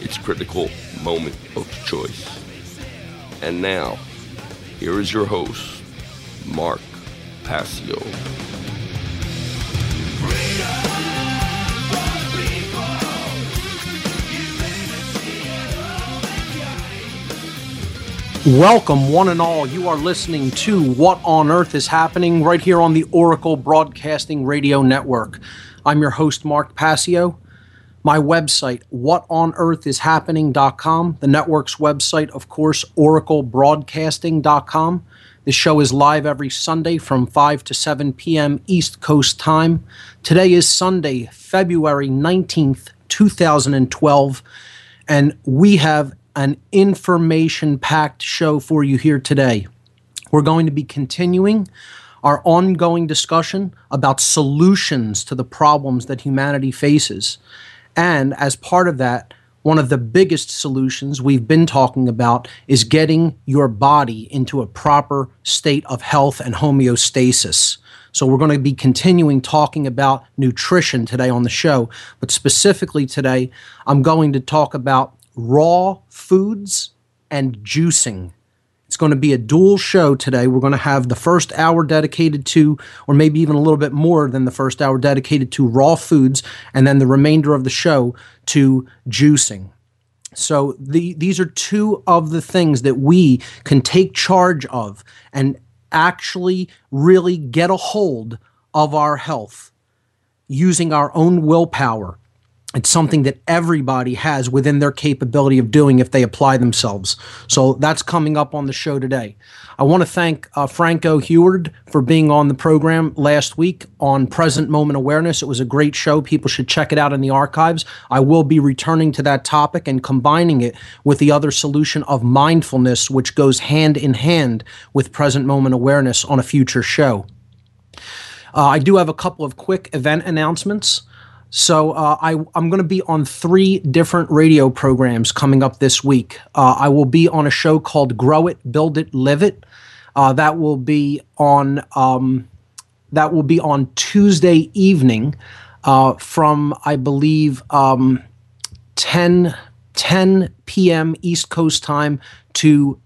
its critical moment of choice. And now, here is your host, Mark Passio. Welcome, one and all. You are listening to What on Earth is Happening right here on the Oracle Broadcasting Radio Network. I'm your host, Mark Passio. My website, whatonearthishappening.com. The network's website, of course, oraclebroadcasting.com. The show is live every Sunday from 5 to 7 p.m. East Coast time. Today is Sunday, February 19th, 2012, and we have an information packed show for you here today. We're going to be continuing our ongoing discussion about solutions to the problems that humanity faces. And as part of that, one of the biggest solutions we've been talking about is getting your body into a proper state of health and homeostasis. So, we're going to be continuing talking about nutrition today on the show, but specifically today, I'm going to talk about raw foods and juicing. It's going to be a dual show today. We're going to have the first hour dedicated to, or maybe even a little bit more than the first hour dedicated to raw foods, and then the remainder of the show to juicing. So the, these are two of the things that we can take charge of and actually really get a hold of our health using our own willpower. It's something that everybody has within their capability of doing if they apply themselves. So that's coming up on the show today. I want to thank uh, Franco Heward for being on the program last week on Present Moment Awareness. It was a great show. People should check it out in the archives. I will be returning to that topic and combining it with the other solution of mindfulness, which goes hand in hand with Present Moment Awareness on a future show. Uh, I do have a couple of quick event announcements. So uh, I, I'm going to be on three different radio programs coming up this week. Uh, I will be on a show called Grow It, Build It, Live It. Uh, that will be on um, that will be on Tuesday evening uh, from I believe um, 10 10 p.m. East Coast time to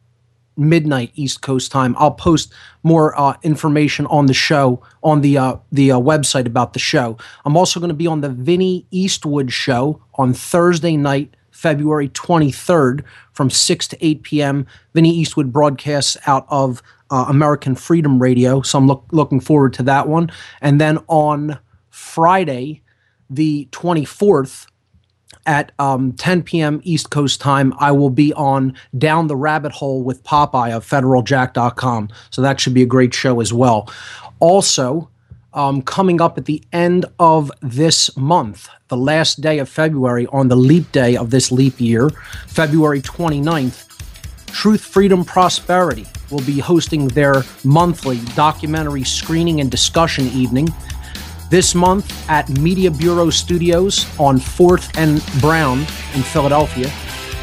midnight East Coast time. I'll post more uh, information on the show on the uh, the uh, website about the show. I'm also going to be on the Vinny Eastwood show on Thursday night, February 23rd, from 6 to 8 p.m. Vinny Eastwood broadcasts out of uh, American Freedom Radio, so I'm look, looking forward to that one. And then on Friday, the 24th, at um, 10 p.m. East Coast time, I will be on Down the Rabbit Hole with Popeye of federaljack.com. So that should be a great show as well. Also, um, coming up at the end of this month, the last day of February, on the leap day of this leap year, February 29th, Truth, Freedom, Prosperity will be hosting their monthly documentary screening and discussion evening this month at Media Bureau Studios on 4th and Brown in Philadelphia.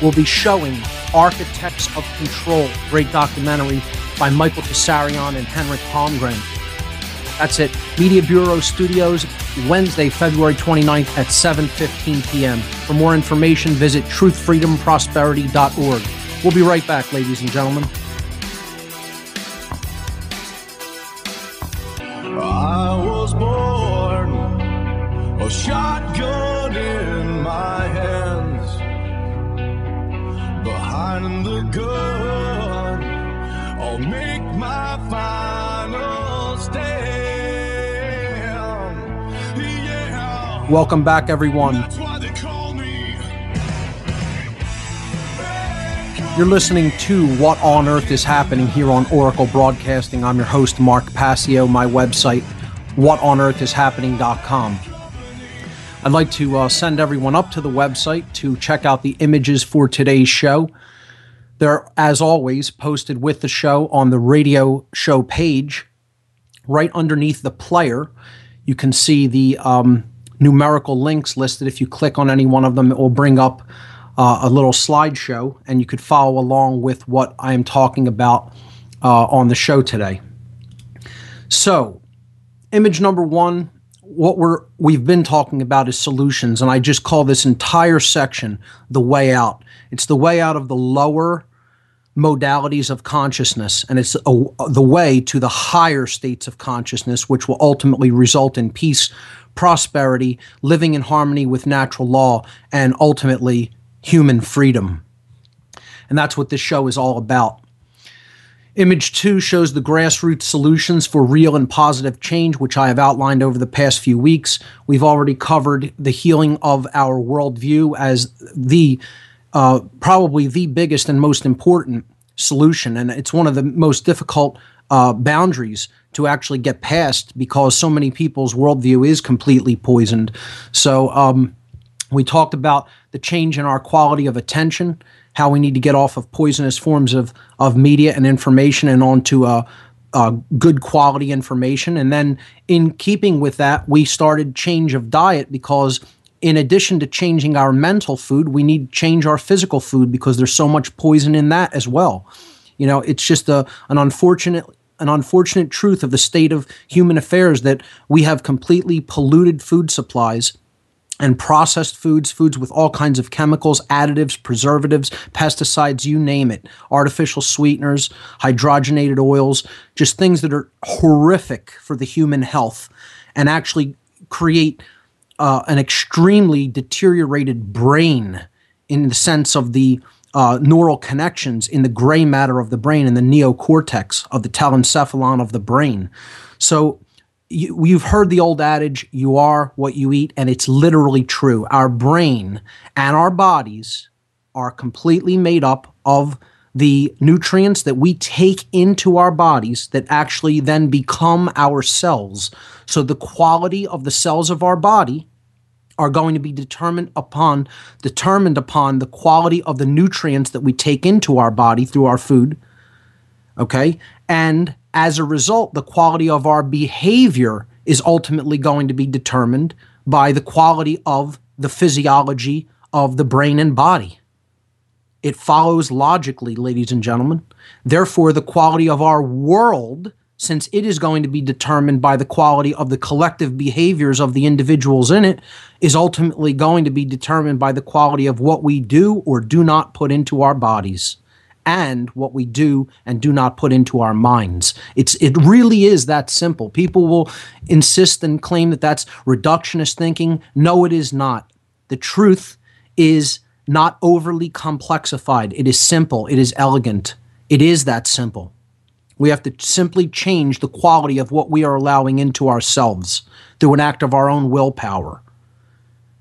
We'll be showing Architects of Control, great documentary by Michael Tsarion and Henrik Palmgren. That's it. Media Bureau Studios, Wednesday, February 29th at 7.15 p.m. For more information, visit truthfreedomprosperity.org. We'll be right back, ladies and gentlemen. I was born a shotgun in my hands. Behind the gun, I'll make my final stand. Yeah. Welcome back, everyone. You're listening to What on Earth is Happening here on Oracle Broadcasting. I'm your host, Mark Passio. My website, whatonearthishappening.com. I'd like to uh, send everyone up to the website to check out the images for today's show. They're, as always, posted with the show on the radio show page. Right underneath the player, you can see the um, numerical links listed. If you click on any one of them, it will bring up uh, a little slideshow, and you could follow along with what I am talking about uh, on the show today. So, image number one, what we're we've been talking about is solutions, and I just call this entire section the way out. It's the way out of the lower modalities of consciousness, and it's a, the way to the higher states of consciousness, which will ultimately result in peace, prosperity, living in harmony with natural law, and ultimately human freedom. And that's what this show is all about. Image two shows the grassroots solutions for real and positive change, which I have outlined over the past few weeks. We've already covered the healing of our worldview as the uh, probably the biggest and most important solution. And it's one of the most difficult uh, boundaries to actually get past because so many people's worldview is completely poisoned. So, um, we talked about the change in our quality of attention, how we need to get off of poisonous forms of, of media and information and onto a, a good quality information. And then, in keeping with that, we started change of diet because in addition to changing our mental food, we need to change our physical food because there's so much poison in that as well. You know, it's just a an unfortunate an unfortunate truth of the state of human affairs that we have completely polluted food supplies and processed foods, foods with all kinds of chemicals, additives, preservatives, pesticides, you name it, artificial sweeteners, hydrogenated oils, just things that are horrific for the human health and actually create uh, an extremely deteriorated brain in the sense of the uh, neural connections in the gray matter of the brain and the neocortex of the telencephalon of the brain. So you, you've heard the old adage, you are what you eat, and it's literally true. Our brain and our bodies are completely made up of the nutrients that we take into our bodies that actually then become our cells. So the quality of the cells of our body are going to be determined upon determined upon the quality of the nutrients that we take into our body through our food. Okay? And as a result, the quality of our behavior is ultimately going to be determined by the quality of the physiology of the brain and body. It follows logically, ladies and gentlemen. Therefore, the quality of our world, since it is going to be determined by the quality of the collective behaviors of the individuals in it, is ultimately going to be determined by the quality of what we do or do not put into our bodies and what we do and do not put into our minds. It's it really is that simple. People will insist and claim that that's reductionist thinking. No, it is not. The truth is not overly complexified. It is simple, it is elegant. It is that simple. We have to simply change the quality of what we are allowing into ourselves through an act of our own willpower.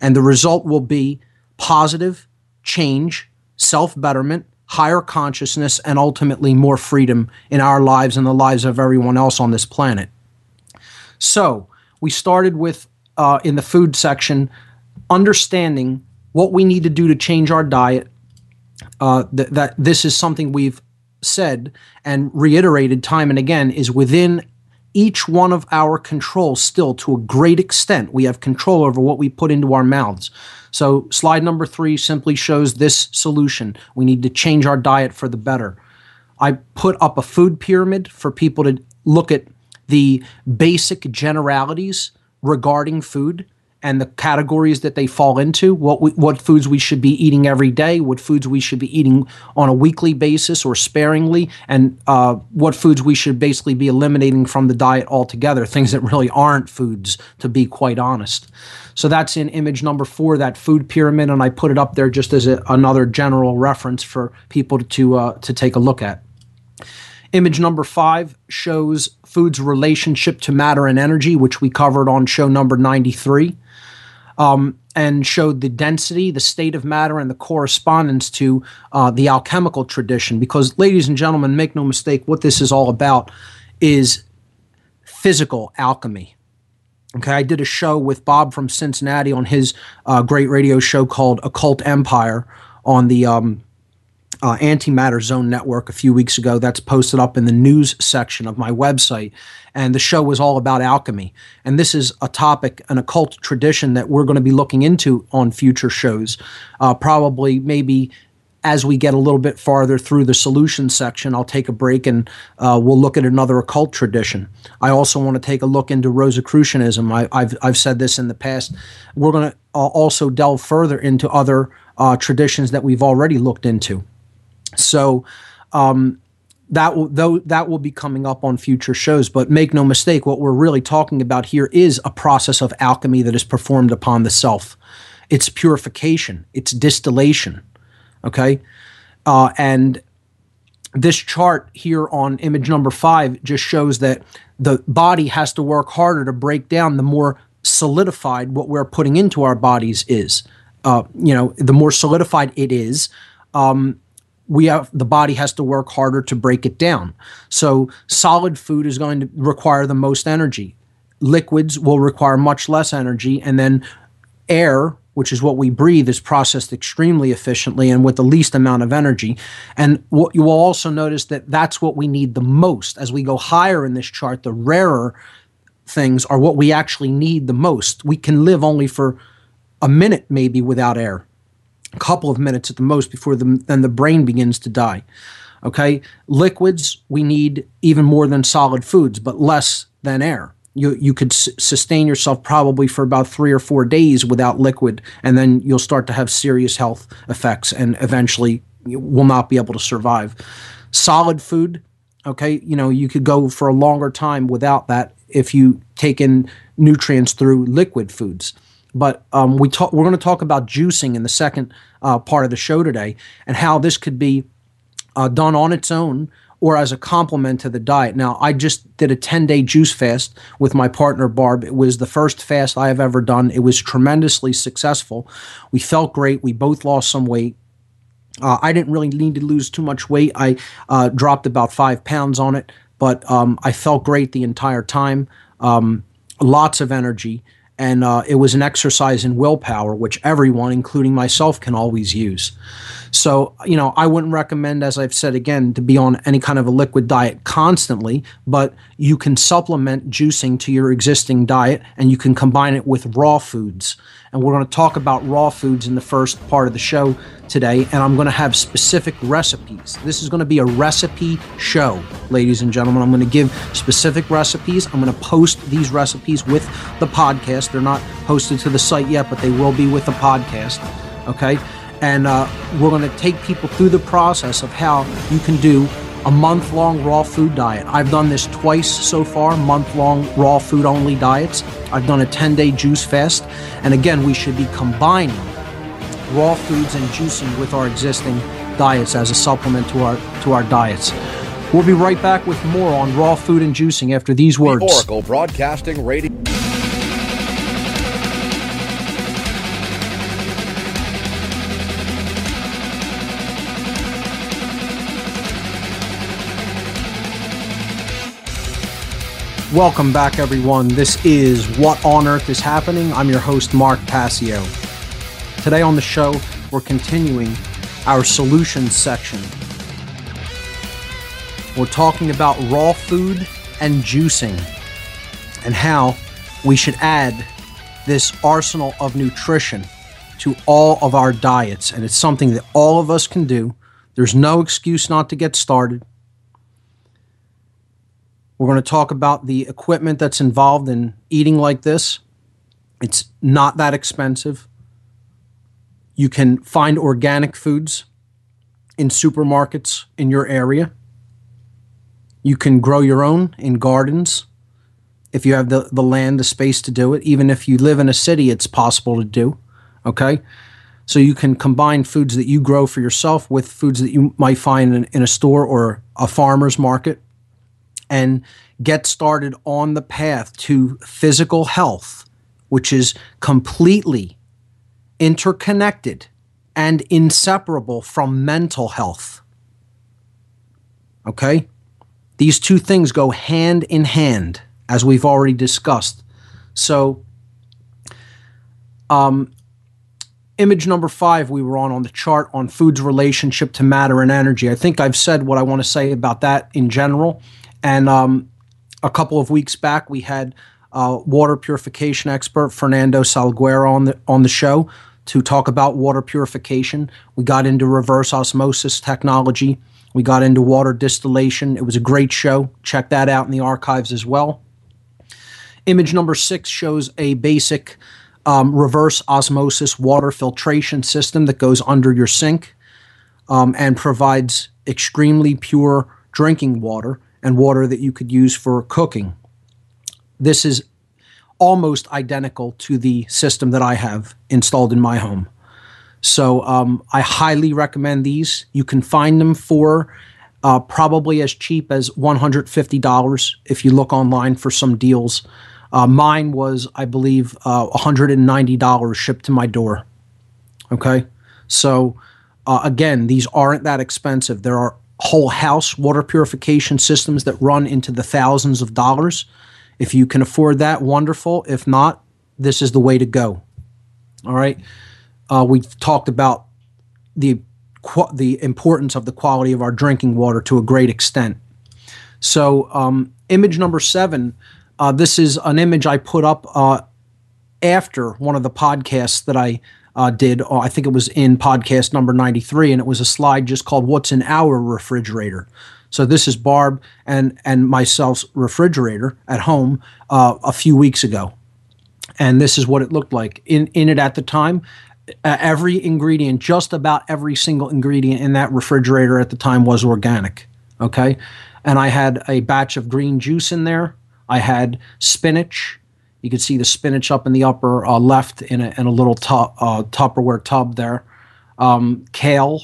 And the result will be positive change, self betterment, higher consciousness, and ultimately more freedom in our lives and the lives of everyone else on this planet. So, we started with, uh, in the food section, understanding what we need to do to change our diet. Uh, th- that this is something we've said and reiterated time and again is within each one of our control still to a great extent. We have control over what we put into our mouths. So, slide number three simply shows this solution. We need to change our diet for the better. I put up a food pyramid for people to look at the basic generalities regarding food and the categories that they fall into, what we, what foods we should be eating every day, what foods we should be eating on a weekly basis or sparingly, and uh, what foods we should basically be eliminating from the diet altogether, things that really aren't foods, to be quite honest. So that's in image number four, that food pyramid, and I put it up there just as a, another general reference for people to uh, to take a look at. Image number five shows food's relationship to matter and energy, which we covered on show number 93. Um, and showed the density, the state of matter, and the correspondence to uh, the alchemical tradition. Because, ladies and gentlemen, make no mistake, what this is all about is physical alchemy. Okay, I did a show with Bob from Cincinnati on his uh, great radio show called Occult Empire on the um, uh, Antimatter Zone Network a few weeks ago. That's posted up in the news section of my website. And the show was all about alchemy. And this is a topic, an occult tradition that we're going to be looking into on future shows. Uh, probably, maybe as we get a little bit farther through the solution section, I'll take a break and uh, we'll look at another occult tradition. I also want to take a look into Rosicrucianism. I, have I've said this in the past. We're going to uh, also delve further into other uh, traditions that we've already looked into. So, um, that will though that will be coming up on future shows but make no mistake what we're really talking about here is a process of alchemy that is performed upon the self it's purification it's distillation Okay. Uh, and this chart here on image number five just shows that the body has to work harder to break down the more solidified what we're putting into our bodies is. Uh, you know, the more solidified it is, um, we have the body has to work harder to break it down. So solid food is going to require the most energy. Liquids will require much less energy, and then air which is what we breathe, is processed extremely efficiently and with the least amount of energy. And what you will also notice that that's what we need the most. As we go higher in this chart, the rarer things are what we actually need the most. We can live only for a minute maybe without air, a couple of minutes at the most before the, then the brain begins to die. Okay, liquids we need even more than solid foods, but less than air you you could s- sustain yourself probably for about three or four days without liquid, and then you'll start to have serious health effects, and eventually you will not be able to survive. Solid food, okay, you know you could go for a longer time without that if you take in nutrients through liquid foods. But um, we talk, we're going to talk about juicing in the second uh, part of the show today, and how this could be uh, done on its own or as a complement to the diet. Now, I just did a 10 day juice fast with my partner, Barb. It was the first fast I have ever done. It was tremendously successful. We felt great. We both lost some weight. Uh, I didn't really need to lose too much weight. I uh, dropped about five pounds on it, but um, I felt great the entire time. Um, lots of energy. And uh, it was an exercise in willpower, which everyone, including myself, can always use. So, you know, I wouldn't recommend, as I've said again, to be on any kind of a liquid diet constantly, but you can supplement juicing to your existing diet and you can combine it with raw foods. And we're going to talk about raw foods in the first part of the show today, and I'm going to have specific recipes. This is going to be a recipe show, ladies and gentlemen. I'm going to give specific recipes. I'm going to post these recipes with the podcast. They're not posted to the site yet, but they will be with the podcast. Okay and uh, we're going to take people through the process of how you can do a month long raw food diet. I've done this twice so far, month long raw food only diets. I've done a 10 day juice fast. And again, we should be combining raw foods and juicing with our existing diets as a supplement to our to our diets. We'll be right back with more on raw food and juicing after these words. The Oracle Broadcasting Radio. Welcome back, everyone. This is What on Earth is Happening. I'm your host, Mark Passio. Today on the show, we're continuing our solutions section. We're talking about raw food and juicing and how we should add this arsenal of nutrition to all of our diets. And it's something that all of us can do. There's no excuse not to get started. We're going to talk about the equipment that's involved in eating like this. It's not that expensive. You can find organic foods in supermarkets in your area. You can grow your own in gardens if you have the, the land, the space to do it. Even if you live in a city, it's possible to do. Okay? So you can combine foods that you grow for yourself with foods that you might find in, in a store or a farmer's market and get started on the path to physical health which is completely interconnected and inseparable from mental health. Okay? These two things go hand in hand, as we've already discussed. So, um, image number five we were on on the chart on food's relationship to matter and energy. I think I've said what I want to say about that in general. And um, a couple of weeks back, we had uh, water purification expert Fernando Salguero on the on the show to talk about water purification. We got into reverse osmosis technology. We got into water distillation. It was a great show. Check that out in the archives as well. Image number six shows a basic um, reverse osmosis water filtration system that goes under your sink um, and provides extremely pure drinking water and water that you could use for cooking. This is almost identical to the system that I have installed in my home. So um, I highly recommend these. You can find them for uh, probably as cheap as $150 if you look online for some deals. Uh, mine was, I believe, uh, $190 shipped to my door. Okay. So, uh, again, these aren't that expensive. There are whole house water purification systems that run into the thousands of dollars. If you can afford that, wonderful. If not, this is the way to go. All right. Uh, we've talked about the the importance of the quality of our drinking water to a great extent. So, um, image number seven. Uh, this is an image I put up uh, after one of the podcasts that I uh, did. Uh, I think it was in podcast number 93, and it was a slide just called What's in Our Refrigerator. So this is Barb and and myself's refrigerator at home uh, a few weeks ago, and this is what it looked like in in it at the time. Every ingredient, just about every single ingredient in that refrigerator at the time was organic. Okay, and I had a batch of green juice in there. I had spinach. You can see the spinach up in the upper uh, left in a, in a little tu- uh, Tupperware tub there. Um, kale,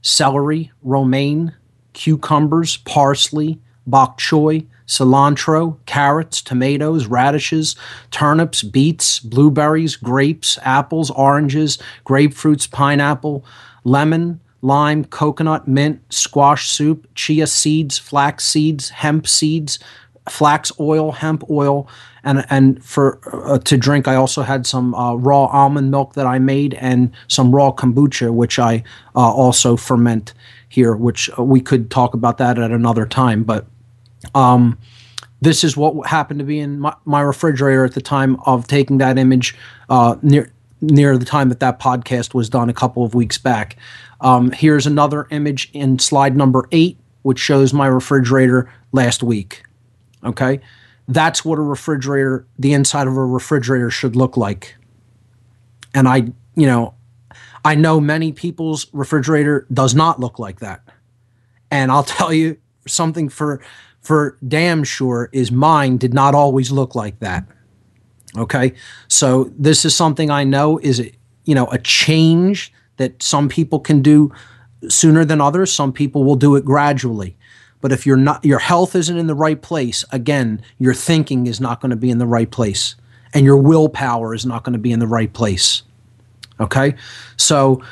celery, romaine, cucumbers, parsley, bok choy, cilantro, carrots, tomatoes, radishes, turnips, beets, blueberries, grapes, apples, oranges, grapefruits, pineapple, lemon, lime, coconut, mint, squash soup, chia seeds, flax seeds, hemp seeds, flax oil, hemp oil, and and for uh, to drink, I also had some uh, raw almond milk that I made and some raw kombucha, which I uh, also ferment here, which uh, we could talk about that at another time. But um, this is what happened to be in my, my, refrigerator at the time of taking that image uh, near near the time that that podcast was done a couple of weeks back. Um, here's another image in slide number eight, which shows my refrigerator last week. Okay, that's what a refrigerator, the inside of a refrigerator should look like. And I, you know, I know many people's refrigerator does not look like that. And I'll tell you something for for damn sure is mine did not always look like that. Okay? So this is something I know is it, you know a change that some people can do sooner than others. Some people will do it gradually. But if you're not your health isn't in the right place, again, your thinking is not going to be in the right place and your willpower is not going to be in the right place. Okay? So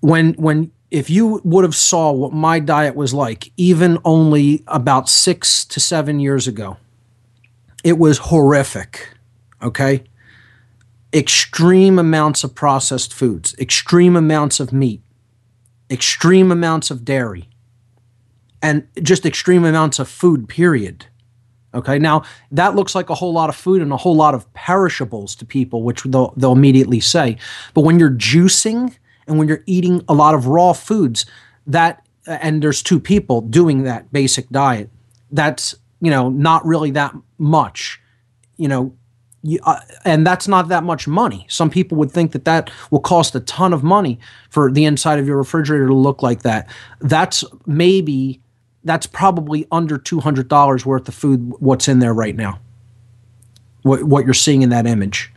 when when if you would have saw what my diet was like even only about 6 to 7 years ago, it was horrific. Okay? Extreme amounts of processed foods, extreme amounts of meat, extreme amounts of dairy, and just extreme amounts of food, period. Okay, now that looks like a whole lot of food and a whole lot of perishables to people, which they'll, they'll immediately say. But when you're juicing and when you're eating a lot of raw foods, that and there's two people doing that basic diet, that's you know not really that much, you know, you, uh, and that's not that much money. Some people would think that that will cost a ton of money for the inside of your refrigerator to look like that. That's maybe that's probably under $200 worth of food what's in there right now. What, what you're seeing in that image.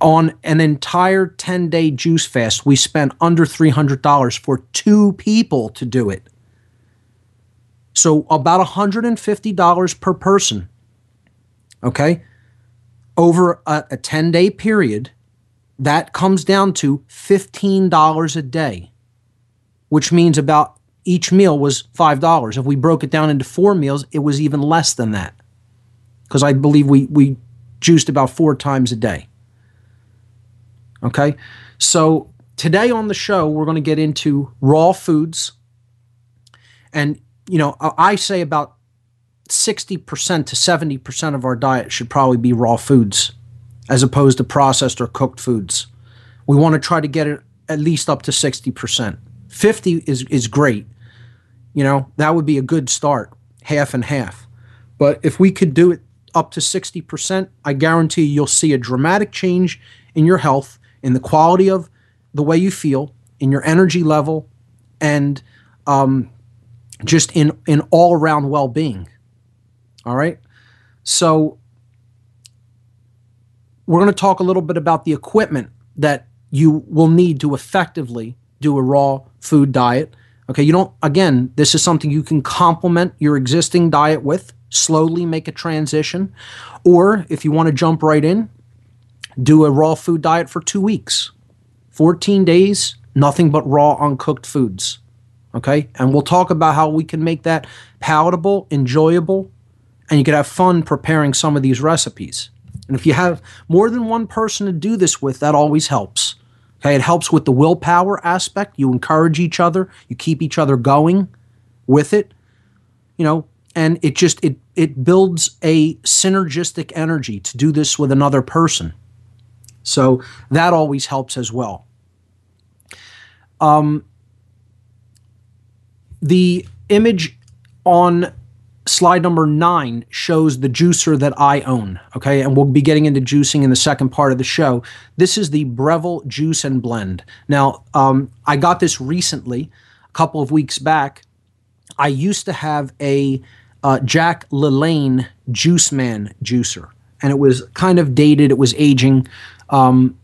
On an entire 10 day juice fast we spent under $300 for two people to do it. So about $150 per person okay? Over a, a 10 day period, that comes down to $15 a day, which means about each meal was $5. If we broke it down into four meals, it was even less than that. Because I believe we, we juiced about four times a day. Okay? So today on the show, we're going to get into raw foods. And, you know, I say about 60% to 70% of our diet should probably be raw foods as opposed to processed or cooked foods. We want to try to get it at least up to 60%. 50 is, is great. You know, that would be a good start, half and half. But if we could do it up to 60%, I guarantee you'll see a dramatic change in your health, in the quality of the way you feel, in your energy level, and um, just in, in all around well being. All right. So, we're going to talk a little bit about the equipment that you will need to effectively do a raw food diet. Okay, you don't, again, this is something you can complement your existing diet with, slowly make a transition. Or if you want to jump right in, do a raw food diet for two weeks, 14 days, nothing but raw, uncooked foods. Okay, and we'll talk about how we can make that palatable, enjoyable, and you can have fun preparing some of these recipes. And if you have more than one person to do this with, that always helps. Okay, it helps with the willpower aspect. You encourage each other, you keep each other going with it. You know, and it just it it builds a synergistic energy to do this with another person. So that always helps as well. Um, the image on slide number nine shows the juicer that I own. Okay, and we'll be getting into juicing in the second part of the show. This is the Breville Juice and Blend. Now, um, I got this recently, a couple of weeks back. I used to have a uh, Jack LaLanne Juice Man juicer, and it was kind of dated. It was aging. Um,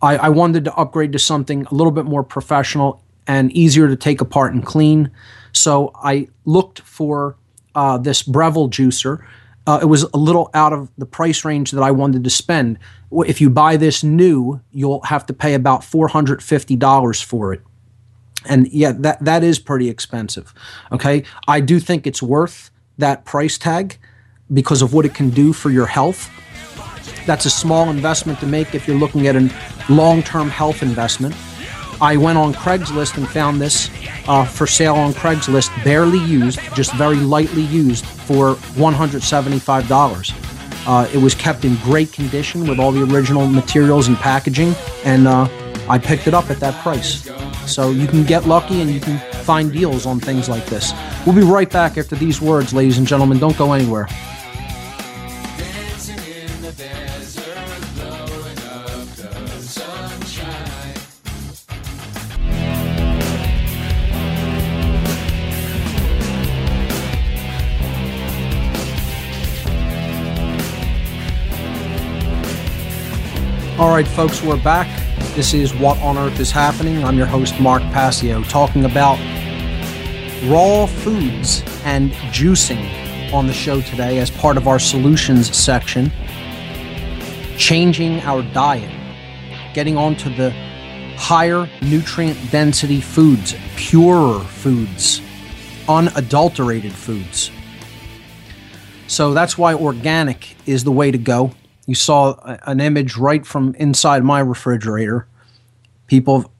I, I wanted to upgrade to something a little bit more professional and easier to take apart and clean. So I looked for uh, this Breville juicer. Uh, it was a little out of the price range that I wanted to spend. If you buy this new, you'll have to pay about $450 for it. And yeah, that, that is pretty expensive. Okay. I do think it's worth that price tag because of what it can do for your health. That's a small investment to make if you're looking at a long term health investment. I went on Craigslist and found this uh, for sale on Craigslist, barely used, just very lightly used for $175. Uh, it was kept in great condition with all the original materials and packaging, and uh, I picked it up at that price. So you can get lucky and you can find deals on things like this. We'll be right back after these words, ladies and gentlemen. Don't go anywhere. All right, folks, we're back. This is What on Earth is Happening. I'm your host, Mark Passio, talking about raw foods and juicing on the show today as part of our solutions section. Changing our diet, getting onto the higher nutrient density foods, purer foods, unadulterated foods. So that's why organic is the way to go you saw an image right from inside my refrigerator. People have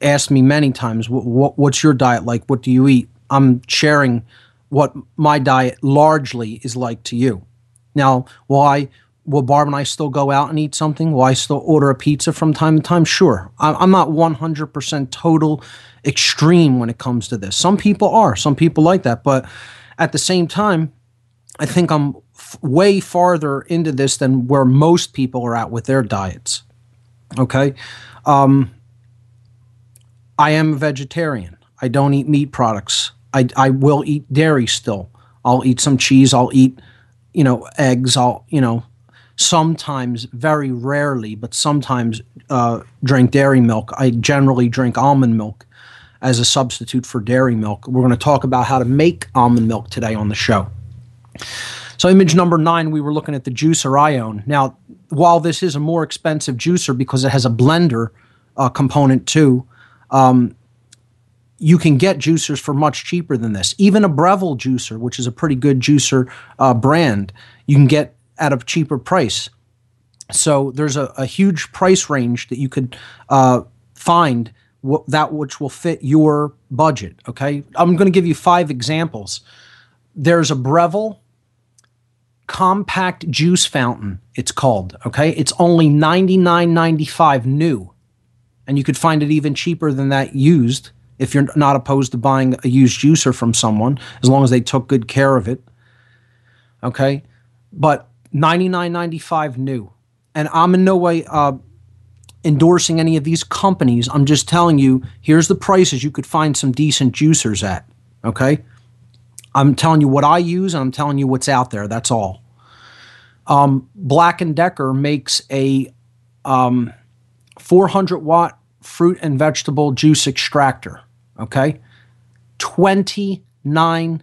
asked me many times, "What's your diet like? What do you eat?" I'm sharing what my diet largely is like to you. Now, I, will Barb and I still go out and eat something? Will I still order a pizza from time to time? Sure. I'm not 100% total extreme when it comes to this. Some people are. Some people like that, but at the same time, I think I'm way farther into this than where most people are at with their diets. Okay. Um, I am a vegetarian. I don't eat meat products. I, I will eat dairy still. I'll eat some cheese. I'll eat, you know, eggs. I'll, you know, sometimes, very rarely, but sometimes uh, drink dairy milk. I generally drink almond milk as a substitute for dairy milk. We're going to talk about how to make almond milk today on the show. So, image number nine, we were looking at the juicer I own. Now, while this is a more expensive juicer because it has a blender uh, component too, um, you can get juicers for much cheaper than this. Even a Breville juicer, which is a pretty good juicer uh, brand, you can get at a cheaper price. So there's a, a huge price range that you could uh, find w- that which will fit your budget. Okay, I'm going to give you five examples. There's a Breville compact juice fountain. It's called. Okay, it's only $99.95 new, and you could find it even cheaper than that used if you're not opposed to buying a used juicer from someone, as long as they took good care of it. Okay, but $99.95 new, and I'm in no way uh, endorsing any of these companies. I'm just telling you, here's the prices you could find some decent juicers at. Okay, I'm telling you what I use, and I'm telling you what's out there. That's all. Um, Black and Decker makes a um, 400 watt fruit and vegetable juice extractor. Okay, twenty nine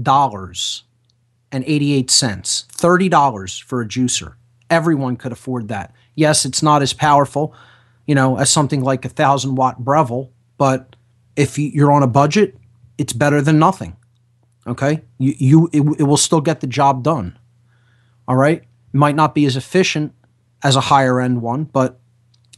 dollars and eighty eight cents. Thirty dollars for a juicer. Everyone could afford that. Yes, it's not as powerful, you know, as something like a thousand watt Breville, but if you're on a budget, it's better than nothing. Okay, you you it, it will still get the job done. All right, might not be as efficient as a higher end one, but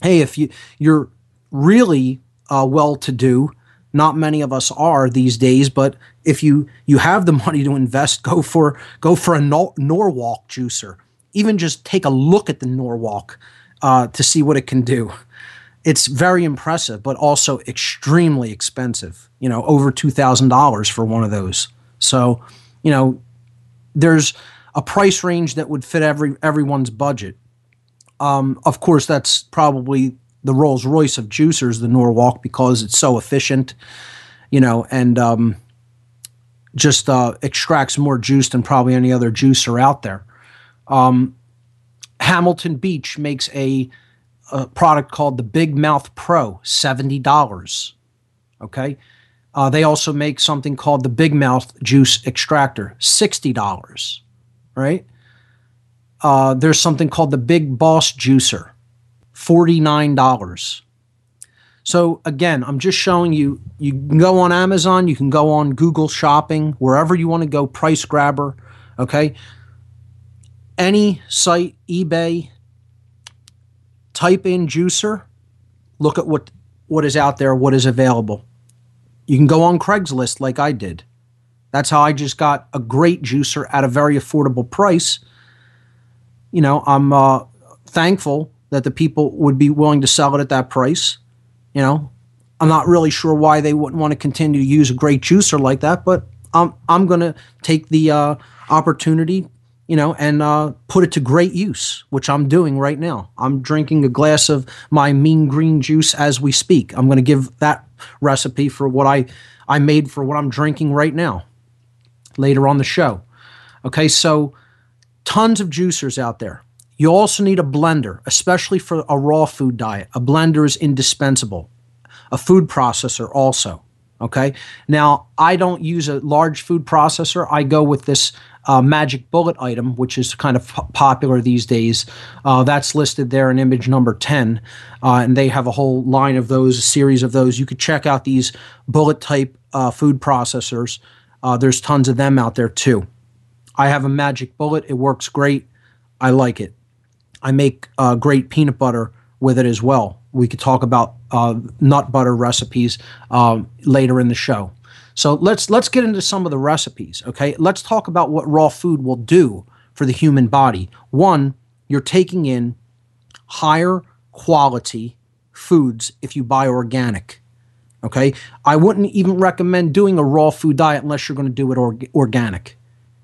hey, if you you're really uh, well to do, not many of us are these days, but if you you have the money to invest, go for go for a Nor- Norwalk juicer. Even just take a look at the Norwalk uh, to see what it can do. It's very impressive, but also extremely expensive. You know, over two thousand dollars for one of those. So, you know, there's a price range that would fit every everyone's budget. Um, of course, that's probably the Rolls Royce of juicers, the Norwalk, because it's so efficient, you know, and um, just uh, extracts more juice than probably any other juicer out there. Um, Hamilton Beach makes a, a, product called the Big Mouth Pro, seventy dollars. Okay, uh, they also make something called the Big Mouth Juice Extractor, sixty dollars. Right. Uh, there's something called the Big Boss Juicer, $49. So again, I'm just showing you you can go on Amazon, you can go on Google Shopping, wherever you want to go, price grabber, okay? Any site, eBay, type in juicer, look at what what is out there, what is available. You can go on Craigslist like I did. That's how I just got a great juicer at a very affordable price. You know, I'm uh, thankful that the people would be willing to sell it at that price. You know, I'm not really sure why they wouldn't want to continue to use a great juicer like that, but I'm I'm to take the uh, opportunity, you know, and uh, put it to great use, which I'm doing right now. I'm drinking a glass of my mean green juice as we speak. I'm to give that recipe for what I I made for what I'm drinking right now. Later on the show. Okay, so tons of juicers out there. You also need a blender, especially for a raw food diet. A blender is indispensable. A food processor also. Okay. Now, I don't use a large food processor. I go with this uh, Magic Bullet item, which is kind of popular these days. Uh, that's listed there in image number 10. Uh, and they have a whole line of those, a series of those. You could check out these bullet type uh, food processors. Uh, there's tons of them out there too. I have a Magic Bullet. It works great. I like it. I make uh, great peanut butter with it as well. We could talk about uh, nut butter recipes um, later in the show. So let's let's get into some of the recipes. Okay, let's talk about what raw food will do for the human body. One, you're taking in higher quality foods if you buy organic. Okay, I wouldn't even recommend doing a raw food diet unless you're going to do it org- organic.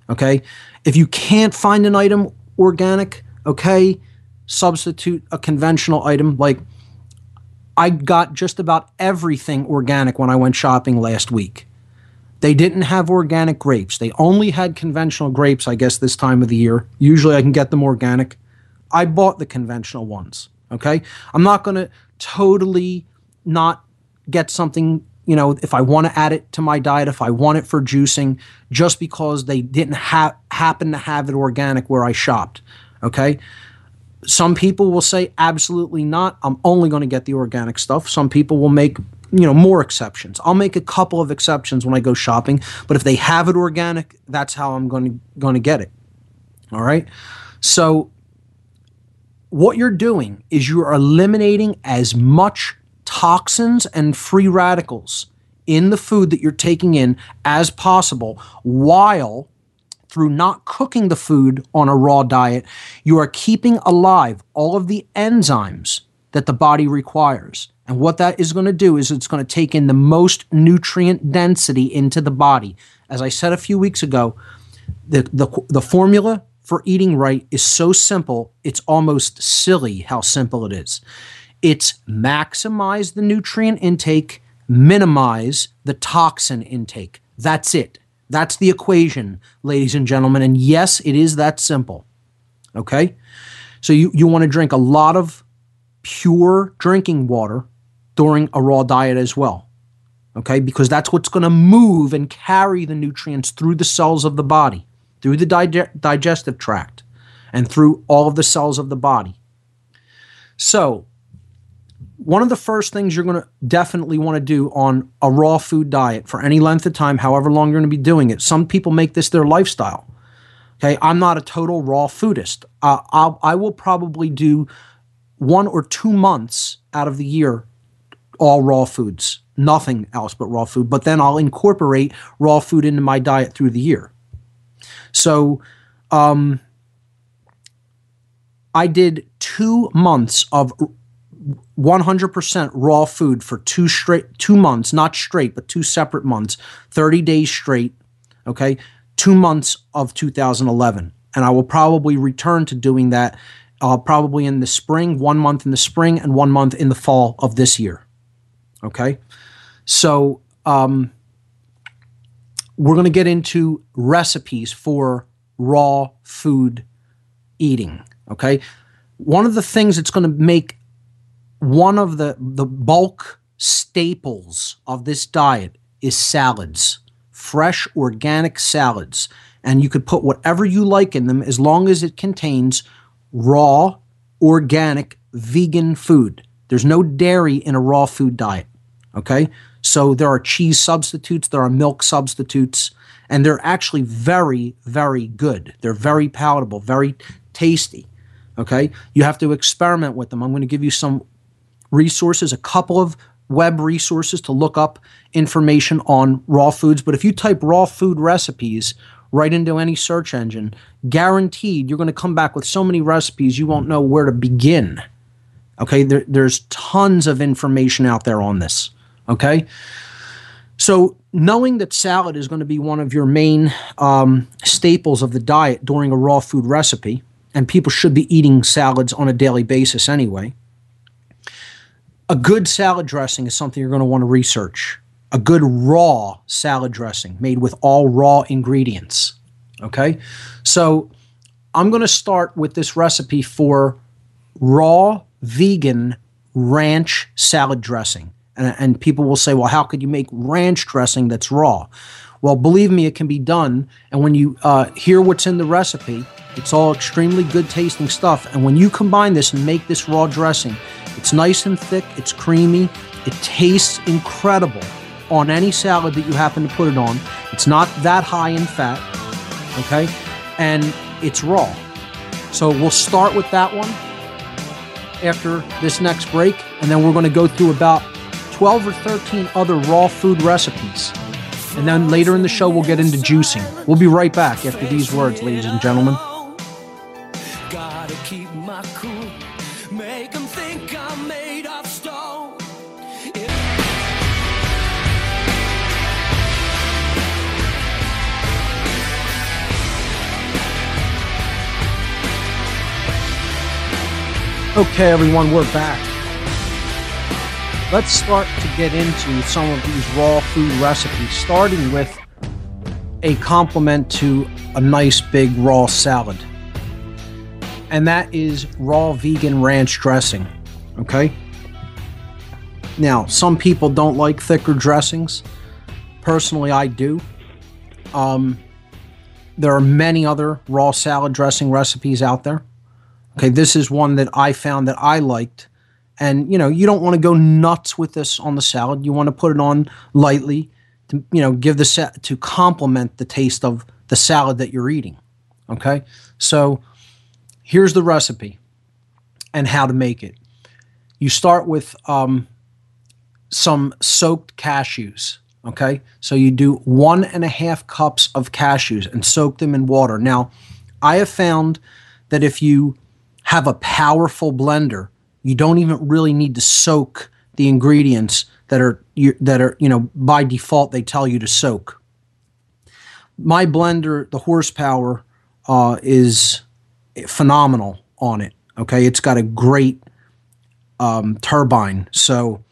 Okay, if you can't find an item organic, okay, substitute a conventional item. Like I got just about everything organic when I went shopping last week. They didn't have organic grapes. They only had conventional grapes, I guess, this time of the year. Usually I can get them organic. I bought the conventional ones. Okay. I'm not going to totally not get something, you know, if I want to add it to my diet, if I want it for juicing, just because they didn't ha- happen to have it organic where I shopped. Okay some people will say absolutely not. I'm only going to get the organic stuff. Some people will make you know more exceptions. I'll make a couple of exceptions when I go shopping, but if they have it organic, that's how I'm going to going to get it. All right? So what you're doing is you're eliminating as much toxins and free radicals in the food that you're taking in as possible while through not cooking the food on a raw diet, you are keeping alive all of the enzymes that the body requires. And what that is going to do is it's going to take in the most nutrient density into the body. As I said a few weeks ago, the, the, the formula for eating right is so simple, it's almost silly how simple it is. It's maximize the nutrient intake, minimize the toxin intake. That's it. That's the equation, ladies and gentlemen. And yes, it is that simple. Okay? So you, you want to drink a lot of pure drinking water during a raw diet as well. Okay? Because that's what's going to move and carry the nutrients through the cells of the body, through the dig- digestive tract, and through all of the cells of the body. So, one of the first things you're going to definitely want to do on a raw food diet for any length of time, however long you're going to be doing it. Some people make this their lifestyle. Okay, I'm not a total raw foodist. Uh, I'll, I will probably do one or two months out of the year all raw foods, nothing else but raw food. But then I'll incorporate raw food into my diet through the year. So, um, I did two months of 100% raw food for two straight two months not straight but two separate months 30 days straight okay? 2 months of 2011 and I will probably return to doing that uh, probably in the spring one month in the spring and one month in the fall of this year okay? So um, we're going to get into recipes for raw food eating okay? One of the things that's going to make one of the, the bulk staples of this diet is salads, fresh organic salads. And you could put whatever you like in them as long as it contains raw, organic, vegan food. There's no dairy in a raw food diet. Okay? So there are cheese substitutes, there are milk substitutes, and they're actually very, very good. They're very palatable, very tasty. Okay? You have to experiment with them. I'm going to give you some resources, a couple of web resources to look up information on raw foods. But if you type raw food recipes right into any search engine, guaranteed you're going to come back with so many recipes you won't know where to begin. Okay, there, there's tons of information out there on this. Okay, so knowing that salad is going to be one of your main um, staples of the diet during a raw food recipe, and people should be eating salads on a daily basis anyway a good salad dressing is something you're going to want to research. A good raw salad dressing made with all raw ingredients. Okay? So I'm going to start with this recipe for raw vegan ranch salad dressing. And, and people will say, well, how could you make ranch dressing that's raw? Well, believe me, it can be done. And when you uh, hear what's in the recipe, it's all extremely good tasting stuff. And when you combine this and make this raw dressing, it's nice and thick, it's creamy, it tastes incredible on any salad that you happen to put it on. It's not that high in fat, okay? And it's raw. So we'll start with that one after this next break, and then we're going to go through about 12 or 13 other raw food recipes. And then later in the show, we'll get into juicing. We'll be right back after these words, ladies and gentlemen. Okay, everyone, we're back. Let's start to get into some of these raw food recipes, starting with a complement to a nice big raw salad. And that is raw vegan ranch dressing. Okay? Now, some people don't like thicker dressings. Personally, I do. Um, there are many other raw salad dressing recipes out there. Okay, this is one that I found that I liked. And you know, you don't want to go nuts with this on the salad. You want to put it on lightly to you know give the sa- to complement the taste of the salad that you're eating. Okay, so here's the recipe and how to make it. You start with um, some soaked cashews. Okay, so you do one and a half cups of cashews and soak them in water. Now, I have found that if you have a powerful blender, you don't even really need to soak the ingredients that are that are you know by default they tell you to soak. My blender, the horsepower uh, is phenomenal on it. Okay, it's got a great um, turbine, so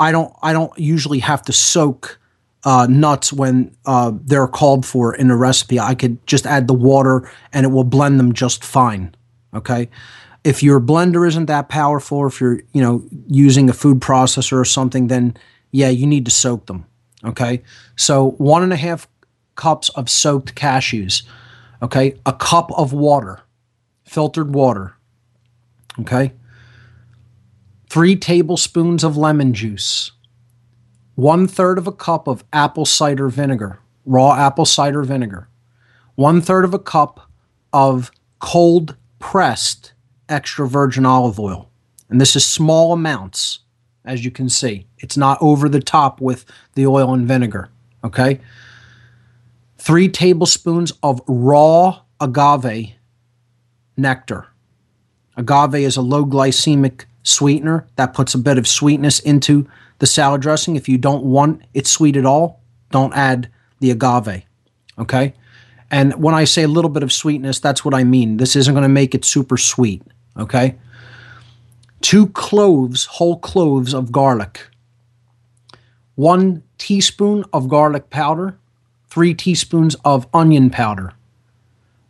I don't I don't usually have to soak uh, nuts when uh, they're called for in a recipe. I could just add the water and it will blend them just fine. Okay. If your blender isn't that powerful, if you're you know using a food processor or something, then yeah, you need to soak them. Okay. So one and a half cups of soaked cashews. Okay. A cup of water, filtered water. Okay. Three tablespoons of lemon juice one third of a cup of apple cider vinegar, raw apple cider vinegar, one third of a cup of cold pressed extra virgin olive oil. And this is small amounts, as you can see. It's not over the top with the oil and vinegar. Okay. Three tablespoons of raw agave nectar. Agave is a low glycemic sweetener that puts a bit of sweetness into the salad dressing. If you don't want it sweet at all, don't add the agave. Okay? And when I say a little bit of sweetness, that's what I mean. This isn't going to make it super sweet. Okay? Two cloves, whole cloves of garlic. One teaspoon of garlic powder. Three teaspoons of onion powder.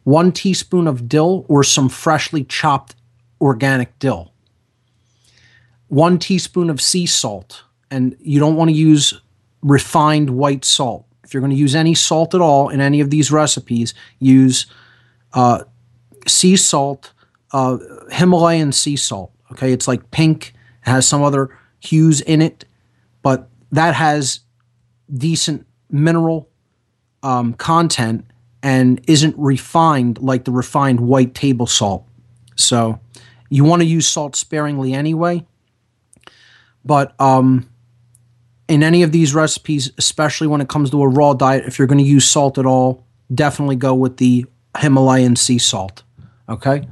One teaspoon of dill or some freshly chopped organic dill. One teaspoon of sea salt and you don't want to use refined white salt. If you're going to use any salt at all in any of these recipes, use uh, sea salt, uh, Himalayan sea salt. Okay, it's like pink, it has some other hues in it, but that has decent mineral um, content and isn't refined like the refined white table salt. So you want to use salt sparingly anyway. But um, in any of these recipes, especially when it comes to a raw diet, if you're going to use salt at all, definitely go with the Himalayan sea salt. Okay.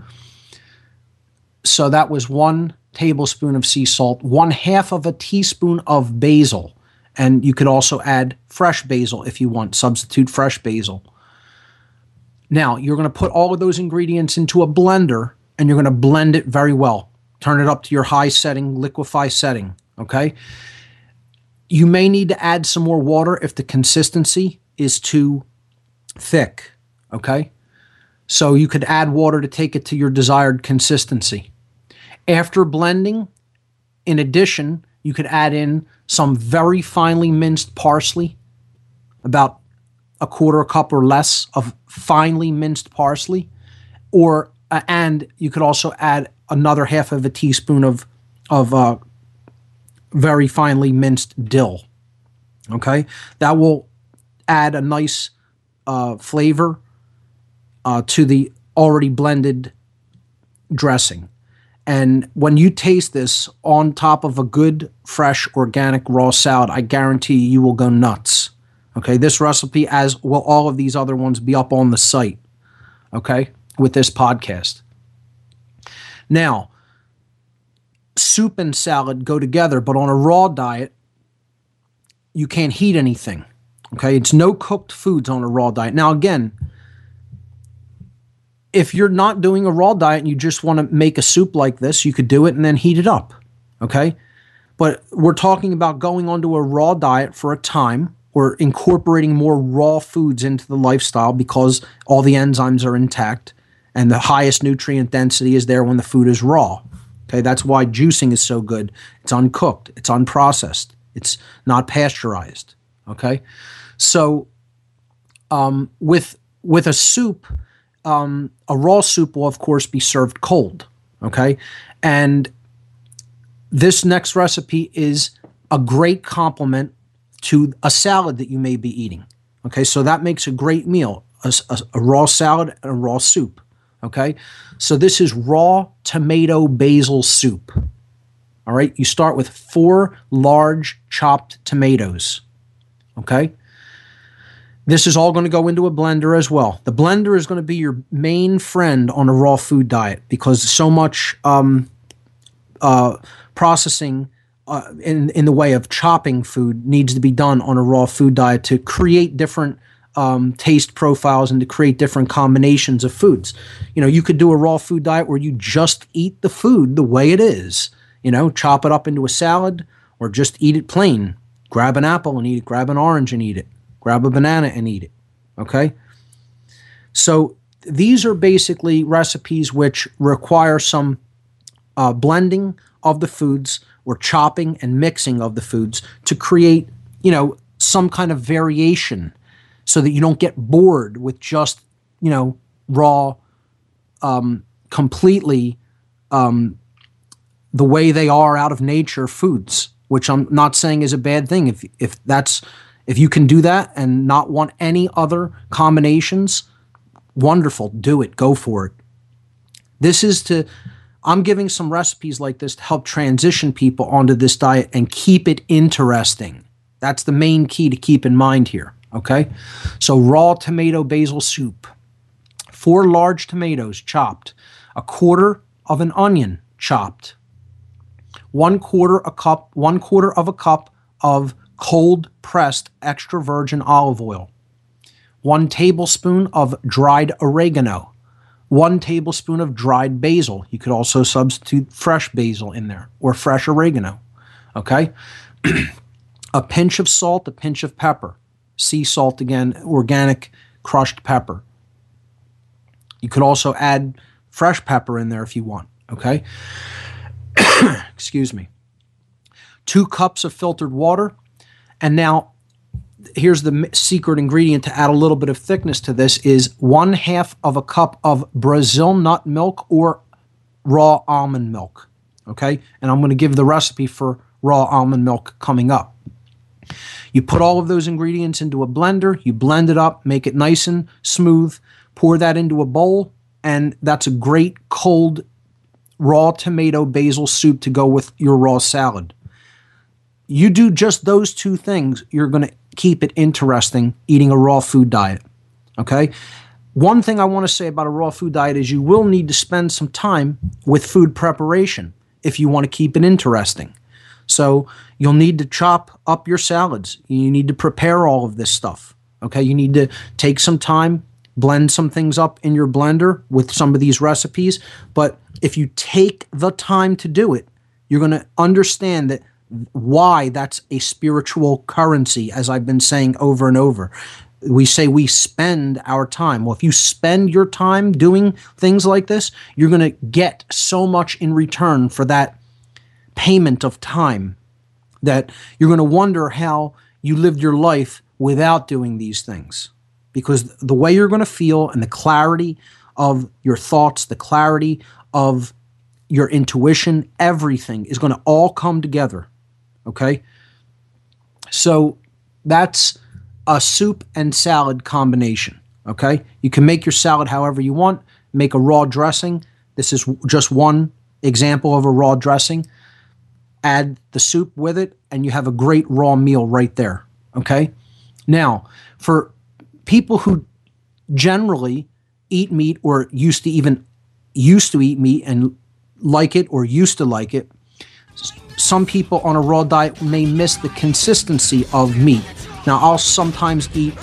So that was one tablespoon of sea salt, one half of a teaspoon of basil. And you could also add fresh basil if you want, substitute fresh basil. Now, you're going to put all of those ingredients into a blender and you're going to blend it very well. Turn it up to your high setting, liquefy setting. Okay. You may need to add some more water if the consistency is too thick. Okay. So you could add water to take it to your desired consistency. After blending, in addition, you could add in some very finely minced parsley, about a quarter cup or less of finely minced parsley, or uh, and you could also add another half of a teaspoon of of uh, very finely minced dill. Okay, that will add a nice uh, flavor uh, to the already blended dressing. And when you taste this on top of a good, fresh, organic raw salad, I guarantee you will go nuts. Okay, this recipe, as will all of these other ones, be up on the site. Okay, with this podcast. Now, soup and salad go together, but on a raw diet, you can't heat anything. Okay, it's no cooked foods on a raw diet. Now, again, if you're not doing a raw diet and you just want to make a soup like this, you could do it and then heat it up. Okay, but we're talking about going onto a raw diet for a time or incorporating more raw foods into the lifestyle because all the enzymes are intact and the highest nutrient density is there when the food is raw. Okay, that's why juicing is so good. It's uncooked, it's unprocessed, it's not pasteurized. Okay, so um, with with a soup, um, a raw soup will, of course, be served cold. Okay. And this next recipe is a great complement to a salad that you may be eating. Okay. So that makes a great meal a, a, a raw salad and a raw soup. Okay. So this is raw tomato basil soup. All right. You start with four large chopped tomatoes. Okay. This is all going to go into a blender as well. The blender is going to be your main friend on a raw food diet because so much um, uh, processing uh, in in the way of chopping food needs to be done on a raw food diet to create different um, taste profiles and to create different combinations of foods. You know, you could do a raw food diet where you just eat the food the way it is. You know, chop it up into a salad or just eat it plain. Grab an apple and eat it. Grab an orange and eat it grab a banana and eat it. Okay? So these are basically recipes which require some uh, blending of the foods or chopping and mixing of the foods to create, you know, some kind of variation so that you don't get bored with just, you know, raw, um, completely um, the way they are out of nature foods, which I'm not saying is a bad thing. If, if that's if you can do that and not want any other combinations, wonderful, do it, go for it. This is to, I'm giving some recipes like this to help transition people onto this diet and keep it interesting. That's the main key to keep in mind here, okay? So, raw tomato basil soup, four large tomatoes chopped, a quarter of an onion chopped, one quarter a cup, one quarter of a cup of cold pressed extra virgin olive oil, one tablespoon of dried oregano, one tablespoon of dried basil. You could also substitute fresh basil in there or fresh oregano. Okay? a pinch of salt, a pinch of pepper. Sea salt again, organic crushed pepper. You could also add fresh pepper in there if you want. Okay? Excuse me. Two cups of filtered water, and now here's the secret ingredient to add a little bit of thickness to this is one half of a cup of Brazil nut milk or raw almond milk. Okay. And I'm going to give the recipe for raw almond milk coming up. You put all of those ingredients into a blender, you blend it up, make it nice and smooth, pour that into a bowl, and that's a great cold raw tomato basil soup to go with your raw salad you do just those two things, you're going to keep it interesting eating a raw food diet. Okay? One thing I want to say about a raw food diet is you will need to spend some time with food preparation if you want to keep it interesting. So you'll need to chop up your salads. You need to prepare all of this stuff. Okay? You need to take some time, blend some things up in your blender with some of these recipes. But if you take the time to do it, you're going to understand that why that's a spiritual currency, as I've been saying over and over. We say we spend our time. Well, if you spend your time doing things like this, you're going to get so much in return for that payment of time that you're going to wonder how you lived your life without doing these things. Because the way you're going to feel and the clarity of your thoughts, the clarity of your intuition, everything is going to all come together Okay. So that's a soup and salad combination. Okay. You can make your salad however you want, make a raw dressing. This is just one example of a raw dressing. Add the soup with it, and you have a great raw meal right there. Okay. Now, for people who generally eat meat or used to even used to eat meat and like it or used to like it, some people on a raw diet may miss the consistency of meat. Now, I'll sometimes eat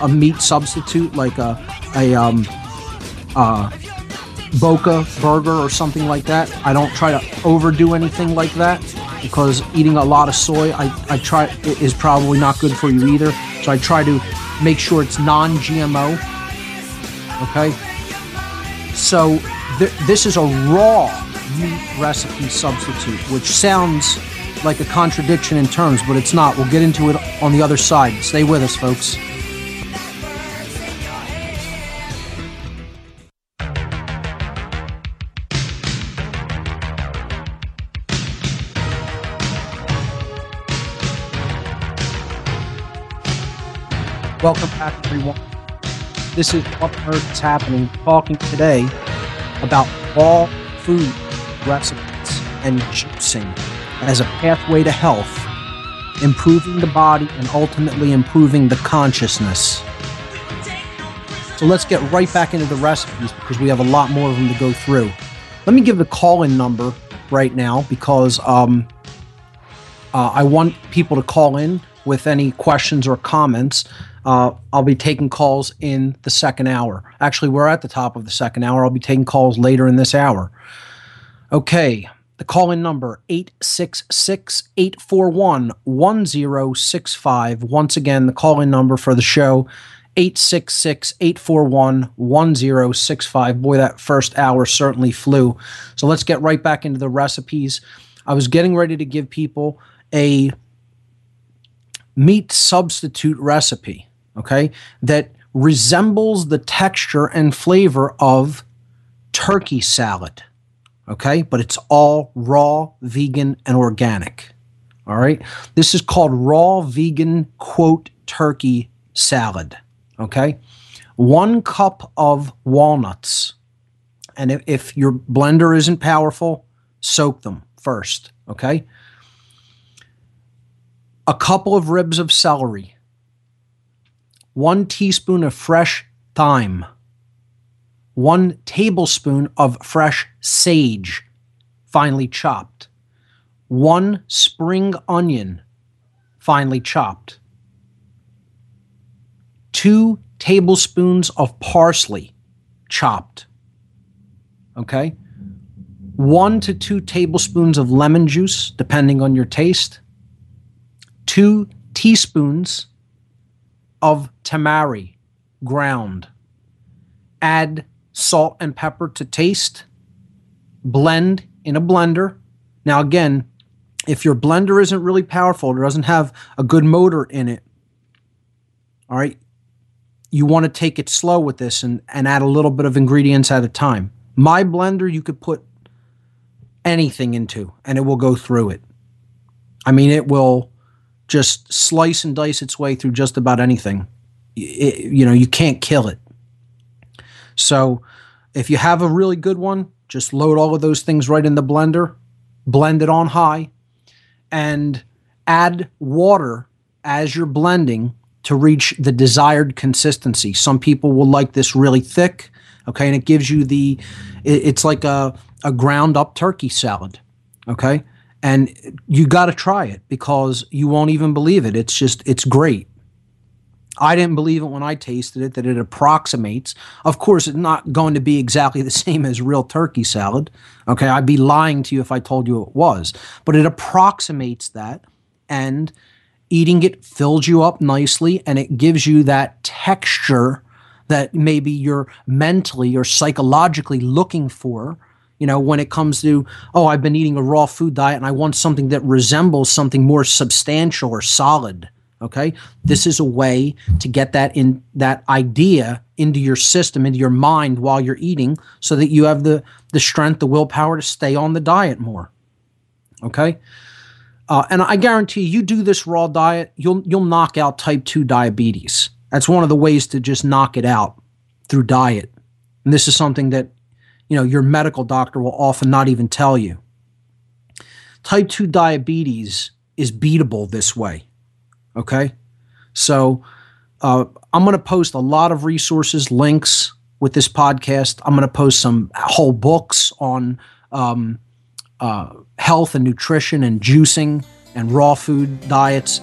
a meat substitute like a, a um, uh, Boca burger or something like that. I don't try to overdo anything like that because eating a lot of soy, I, I try is probably not good for you either. So I try to make sure it's non-GMO. Okay. So th- this is a raw meat recipe substitute, which sounds like a contradiction in terms, but it's not. We'll get into it on the other side. Stay with us, folks. Welcome back, everyone. This is What Earth is Happening, talking today about raw food recipes and juicing as a pathway to health, improving the body, and ultimately improving the consciousness. So let's get right back into the recipes because we have a lot more of them to go through. Let me give the call in number right now because um, uh, I want people to call in with any questions or comments. Uh, I'll be taking calls in the second hour. Actually, we're at the top of the second hour. I'll be taking calls later in this hour. Okay, the call in number 866 841 1065. Once again, the call in number for the show 866 841 1065. Boy, that first hour certainly flew. So let's get right back into the recipes. I was getting ready to give people a meat substitute recipe, okay, that resembles the texture and flavor of turkey salad, okay, but it's all raw, vegan, and organic. All right. This is called raw vegan quote turkey salad. Okay. One cup of walnuts. And if, your blender isn't powerful, soak them first. Okay a couple of ribs of celery, one teaspoon of fresh thyme, one tablespoon of fresh sage, finely chopped, one spring onion, finely chopped, two tablespoons of parsley, chopped. Okay? One to two tablespoons of lemon juice, depending on your taste two teaspoons of tamari ground. Add salt and pepper to taste. Blend in a blender. Now, again, if your blender isn't really powerful or doesn't have a good motor in it, all right, you want to take it slow with this and, and add a little bit of ingredients at a time. My blender, you could put anything into and it will go through it. I mean, it will just slice and dice its way through just about anything. It, you know, you can't kill it. So if you have a really good one, just load all of those things right in the blender, blend it on high, and add water as you're blending to reach the desired consistency. Some people will like this really thick, okay, and it gives you the, it's like a, a ground up turkey salad, okay? And you got to try it because you won't even believe it. It's just it's great. I didn't believe it when I tasted it that it approximates. Of course, it's not going to be exactly the same as real turkey salad. Okay, I'd be lying to you if I told you it was, but it approximates that and eating it fills you up nicely and it gives you that texture that maybe you're mentally or psychologically looking for you know, when it comes to, oh, I've been eating a raw food diet and I want something that resembles something more substantial or solid. Okay. This is a way to get that in that idea into your system, into your mind while you're eating so that you have the, the strength, the willpower to stay on the diet more. Okay. Uh, and I guarantee you, you do this raw diet, you'll you'll knock out type two diabetes. That's one of the ways to just knock it out through diet. And this is something that you know, your medical doctor will often not even tell you. Type 2 diabetes is beatable this way. Okay? So uh, I'm going to post a lot of resources, links with this podcast. I'm going to post some whole books on um, uh, health and nutrition and juicing and raw food diets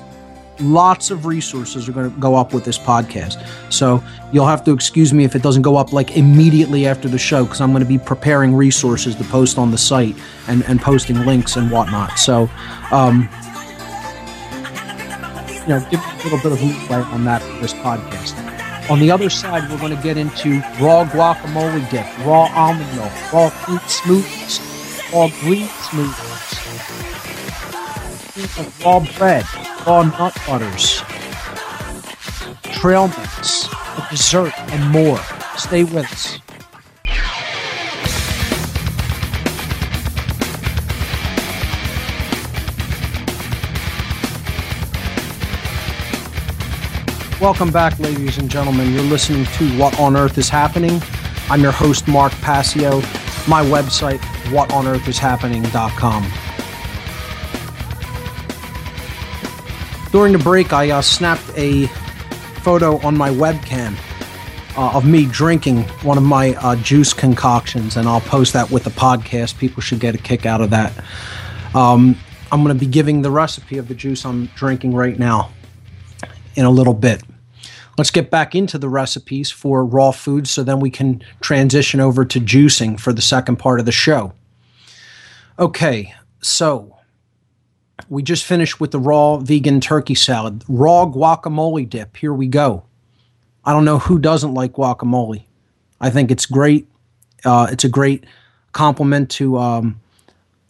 lots of resources are going to go up with this podcast. So you'll have to excuse me if it doesn't go up like immediately after the show because I'm going to be preparing resources to post on the site and, and posting links and whatnot. So, um, you know, give a little bit of leeway on that for this podcast. On the other side, we're going to get into raw guacamole dip, raw almond milk, raw fruit smoothies, raw green smoothies, raw bread, raw nut butters, trail mix, a dessert, and more. Stay with us. Welcome back, ladies and gentlemen. You're listening to What on Earth is Happening. I'm your host, Mark Passio. My website, whatonearthishappening.com. During the break, I uh, snapped a photo on my webcam uh, of me drinking one of my uh, juice concoctions, and I'll post that with the podcast. People should get a kick out of that. Um, I'm going to be giving the recipe of the juice I'm drinking right now in a little bit. Let's get back into the recipes for raw foods so then we can transition over to juicing for the second part of the show. Okay, so we just finished with the raw vegan turkey salad, raw guacamole dip. Here we go. I don't know who doesn't like guacamole. I think it's great. Uh, it's a great complement to um,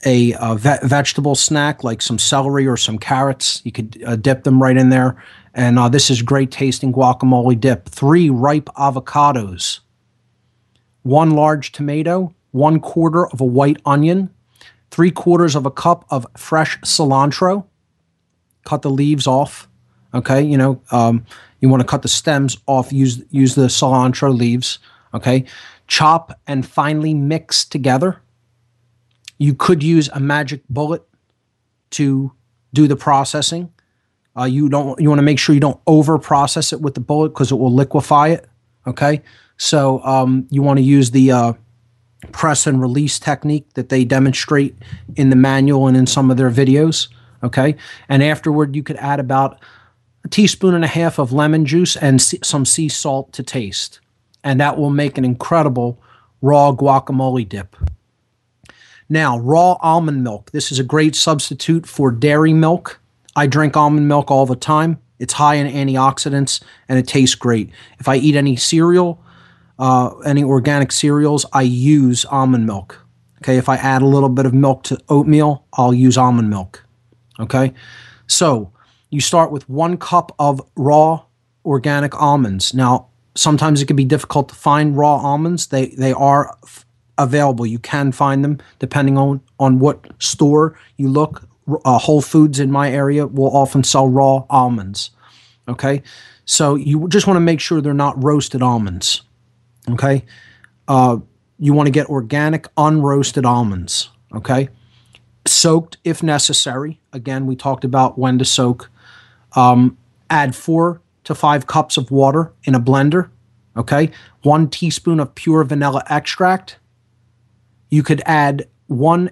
a, a ve- vegetable snack like some celery or some carrots. You could uh, dip them right in there and uh, this is great tasting guacamole dip. Three ripe avocados, one large tomato, one quarter of a white onion, three quarters of a cup of fresh cilantro. Cut the leaves off. Okay, you know um, you want to cut the stems off. Use use the cilantro leaves. Okay, chop and finely mix together. You could use a magic bullet to do the processing. Uh, you don't you want to make sure you don't over process it with the bullet because it will liquefy it. Okay, so um, you want to use the uh, press and release technique that they demonstrate in the manual and in some of their videos. Okay, and afterward you could add about a teaspoon and a half of lemon juice and some sea salt to taste, and that will make an incredible raw guacamole dip. Now, raw almond milk. This is a great substitute for dairy milk I drink almond milk all the time. It's high in antioxidants and it tastes great. If I eat any cereal, uh, any organic cereals, I use almond milk. Okay, if I add a little bit of milk to oatmeal, I'll use almond milk. Okay, so you start with one cup of raw organic almonds. Now, sometimes it can be difficult to find raw almonds. They they are f- available. You can find them depending on on what store you look uh, Whole Foods in my area will often sell raw almonds. Okay, so you just want to make sure they're not roasted almonds. Okay, uh, you want to get organic unroasted almonds. Okay, soaked if necessary. Again, we talked about when to soak. Um, add four to five cups of water in a blender. Okay, one teaspoon of pure vanilla extract. You could add one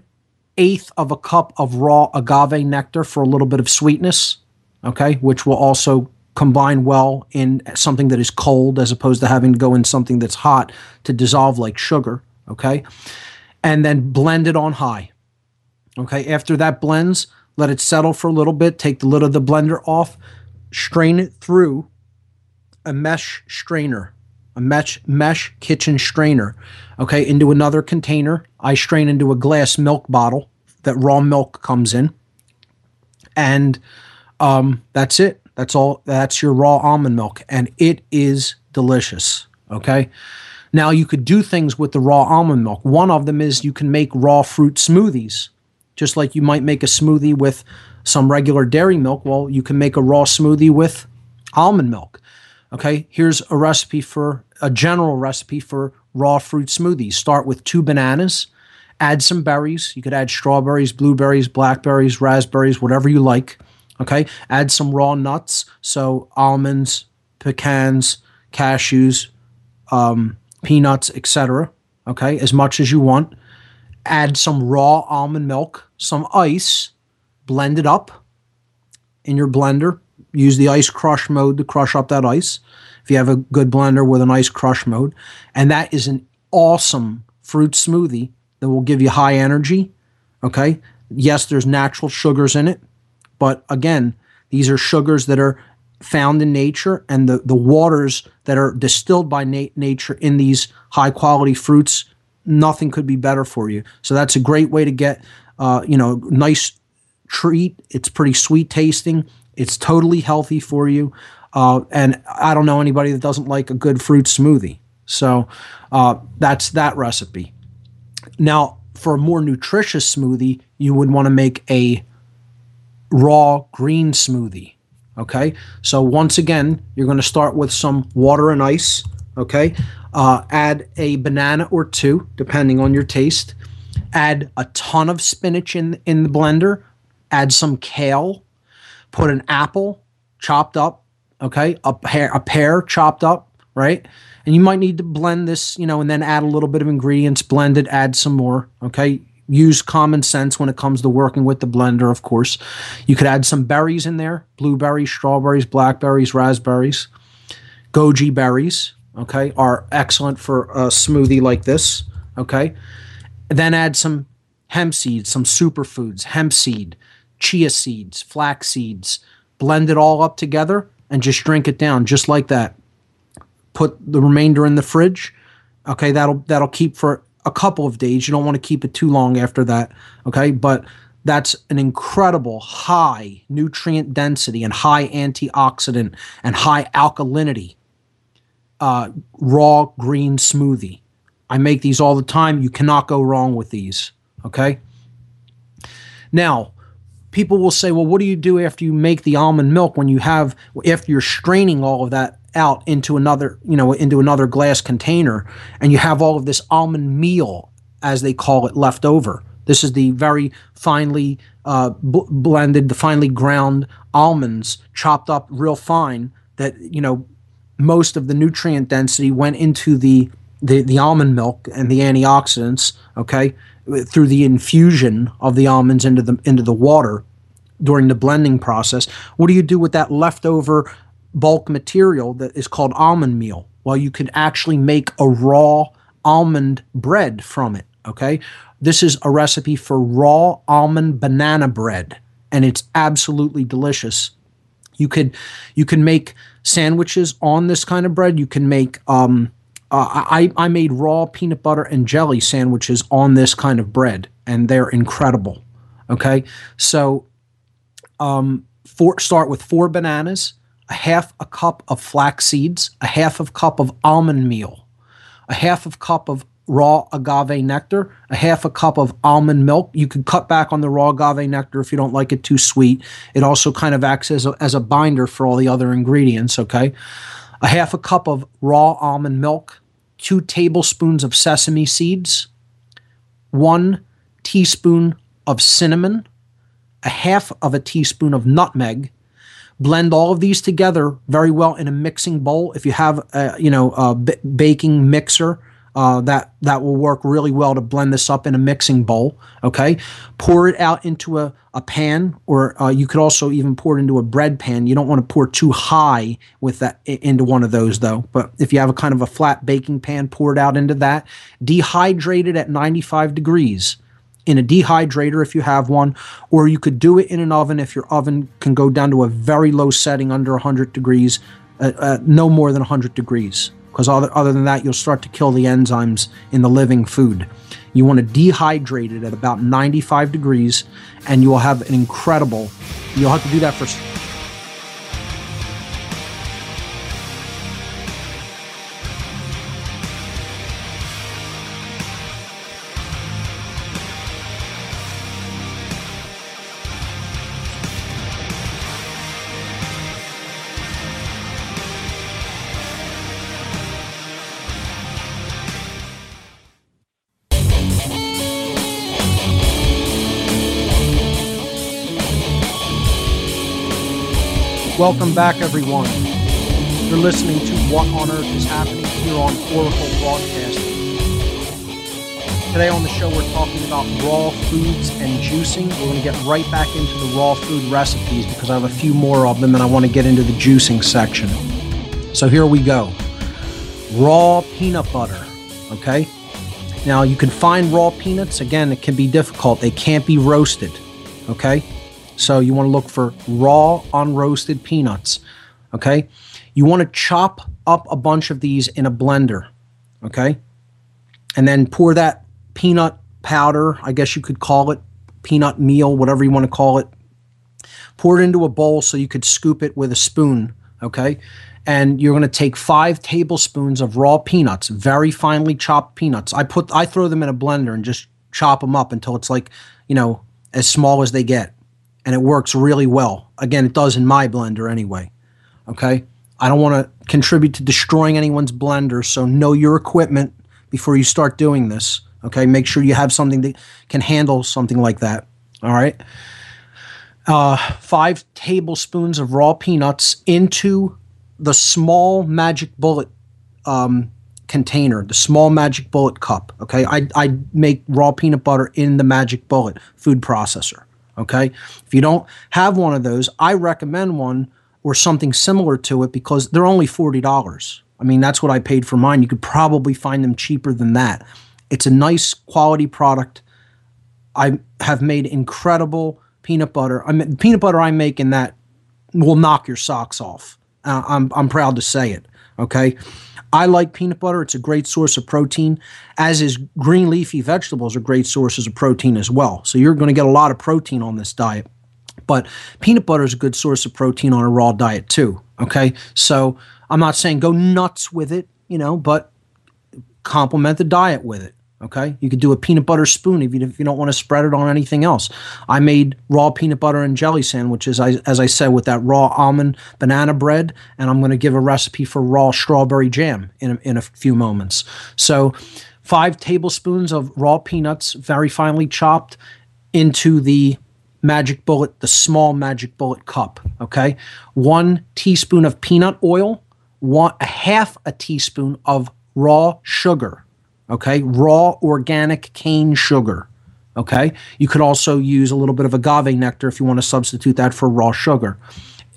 eighth of a cup of raw agave nectar for a little bit of sweetness, okay, which will also combine well in something that is cold as opposed to having to go in something that's hot to dissolve like sugar, okay? And then blend it on high. Okay, after that blends, let it settle for a little bit, take the lid of the blender off, strain it through a mesh strainer, a mesh mesh kitchen strainer, okay, into another container. I strain into a glass milk bottle that raw milk comes in, and um, that's it. That's all. That's your raw almond milk, and it is delicious. Okay. Now you could do things with the raw almond milk. One of them is you can make raw fruit smoothies, just like you might make a smoothie with some regular dairy milk. Well, you can make a raw smoothie with almond milk. Okay, here's a recipe for a general recipe for raw fruit smoothies. Start with two bananas, add some berries. You could add strawberries, blueberries, blackberries, raspberries, whatever you like. Okay. Add some raw nuts. So almonds, pecans, cashews, um, peanuts, etc. Okay. As much as you want. Add some raw almond milk, some ice, blend it up in your blender. Use the ice crush mode to crush up that ice. If you have a good blender with an ice crush mode. And that is an awesome fruit smoothie that will give you high energy. Okay. Yes, there's natural sugars in it, but again, these are sugars that are found in nature, and the, the waters that are distilled by na- nature in these high quality fruits, nothing could be better for you. So that's a great way to get, uh, you know, nice treat. It's pretty sweet tasting. It's totally healthy for you. Uh, and I don't know anybody that doesn't like a good fruit smoothie. So uh, that's that recipe. Now, for a more nutritious smoothie, you would want to make a raw green smoothie. Okay, so once again, you're going to start with some water and ice. Okay, uh, add a banana or two, depending on your taste. Add a ton of spinach in in the blender. Add some kale. Put an apple chopped up. Okay, a pear a pear chopped up. Right, and you might need to blend this, you know, and then add a little bit of ingredients. Blend it. Add some more. Okay, use common sense when it comes to working with the blender, of course. You could add some berries in there blueberries, strawberries, blackberries, raspberries, goji berries, okay, are excellent for a smoothie like this, okay. then add some hemp seeds, some superfoods, hemp seed, chia seeds, flax seeds. Blend it all up together and just drink it down just like that. Put the remainder in the fridge. Okay, that'll that'll keep for a couple of days. You don't want to keep it too long after that. Okay. But that's an incredible high nutrient density and high antioxidant and high alkalinity uh, raw green smoothie. I make these all the time. You cannot go wrong with these. Okay. Now, people will say, well, what do you do after you make the almond milk when you have, after you're straining all of that out into another, you know, into another glass container, and you have all of this almond meal, as they call it, left over. This is the very finely uh, blended, the finely ground almonds, chopped up real fine. That you know, most of the nutrient density went into the the, the almond milk and the antioxidants. Okay, through the infusion of the almonds into the into the water during the blending process. What do you do with that leftover bulk material that is called almond meal. Well, you can actually make a raw almond bread from it. Okay. This is a recipe for raw almond banana bread, and it's absolutely delicious. You could you can make sandwiches on this kind of bread. You can make um, uh, I, I made raw peanut butter and jelly sandwiches on this kind of bread, and they're incredible. Okay, so um, for, start with four bananas, a half a cup of flax seeds, a half of cup of almond meal, a half of cup of raw agave nectar, a half a cup of almond milk. You could cut back on the raw agave nectar if you don't like it too sweet. It also kind of acts as a, as a binder for all the other ingredients, okay? A half a cup of raw almond milk, two tablespoons of sesame seeds, one teaspoon of cinnamon, a half of a teaspoon of nutmeg, blend all of these together very well in a mixing bowl. If you have, a, you know, a b- baking mixer, uh, that that will work really well to blend this up in a mixing bowl. Okay, pour it out into a, a pan, or uh, you could also even pour it into a bread pan. You don't want to pour too high with that into one of those though. But if you have a kind of a flat baking pan, pour it out into that. Dehydrate it at 95 degrees in a dehydrator if you have one, or you could do it in an oven if your oven can go down to a very low setting under 100 degrees, uh, uh, no more than 100 degrees. Because other, other than that, you'll start to kill the enzymes in the living food. You want to dehydrate it at about 95 degrees, and you will have an incredible. You'll have to do that for Welcome back, everyone. You're listening to What on Earth is Happening here on Oracle Broadcasting. Today on the show, we're talking about raw foods and juicing. We're going to get right back into the raw food recipes because I have a few more of them and I want to get into the juicing section. So here we go raw peanut butter. Okay? Now, you can find raw peanuts. Again, it can be difficult, they can't be roasted. Okay? So you want to look for raw, unroasted peanuts. Okay. You want to chop up a bunch of these in a blender. Okay. And then pour that peanut powder, I guess you could call it peanut meal, whatever you want to call it. Pour it into a bowl so you could scoop it with a spoon. Okay. And you're going to take five tablespoons of raw peanuts, very finely chopped peanuts. I put, I throw them in a blender and just chop them up until it's like, you know, as small as they get and it works really well. Again, it does in my blender anyway. Okay. I don't want to contribute to destroying anyone's blender, so know your equipment before you start doing this. Okay. Make sure you have something that can handle something like that. All right. Uh, five tablespoons of raw peanuts into the small magic bullet um, container, the small magic bullet cup. Okay, I, I make raw peanut butter in the magic bullet food processor. Okay, if you don't have one of those, I recommend one or something similar to it because they're only forty dollars. I mean, that's what I paid for mine. You could probably find them cheaper than that. It's a nice quality product. I have made incredible peanut butter. I mean, peanut butter I make in that will knock your socks off. Uh, I'm I'm proud to say it. Okay, I like peanut butter. It's a great source of protein, as is green leafy vegetables are great sources of protein as well. So you're going to get a lot of protein on this diet. But peanut butter is a good source of protein on a raw diet too. Okay, so I'm not saying go nuts with it, you know, but complement the diet with it. Okay, you could do a peanut butter spoon if you, if you don't want to spread it on anything else. I made raw peanut butter and jelly sandwiches, I, as I said, with that raw almond banana bread, and I'm going to give a recipe for raw strawberry jam in a, in a few moments. So, five tablespoons of raw peanuts, very finely chopped, into the magic bullet, the small magic bullet cup. Okay, one teaspoon of peanut oil, one a half a teaspoon of raw sugar okay? Raw organic cane sugar, okay? You could also use a little bit of agave nectar if you want to substitute that for raw sugar.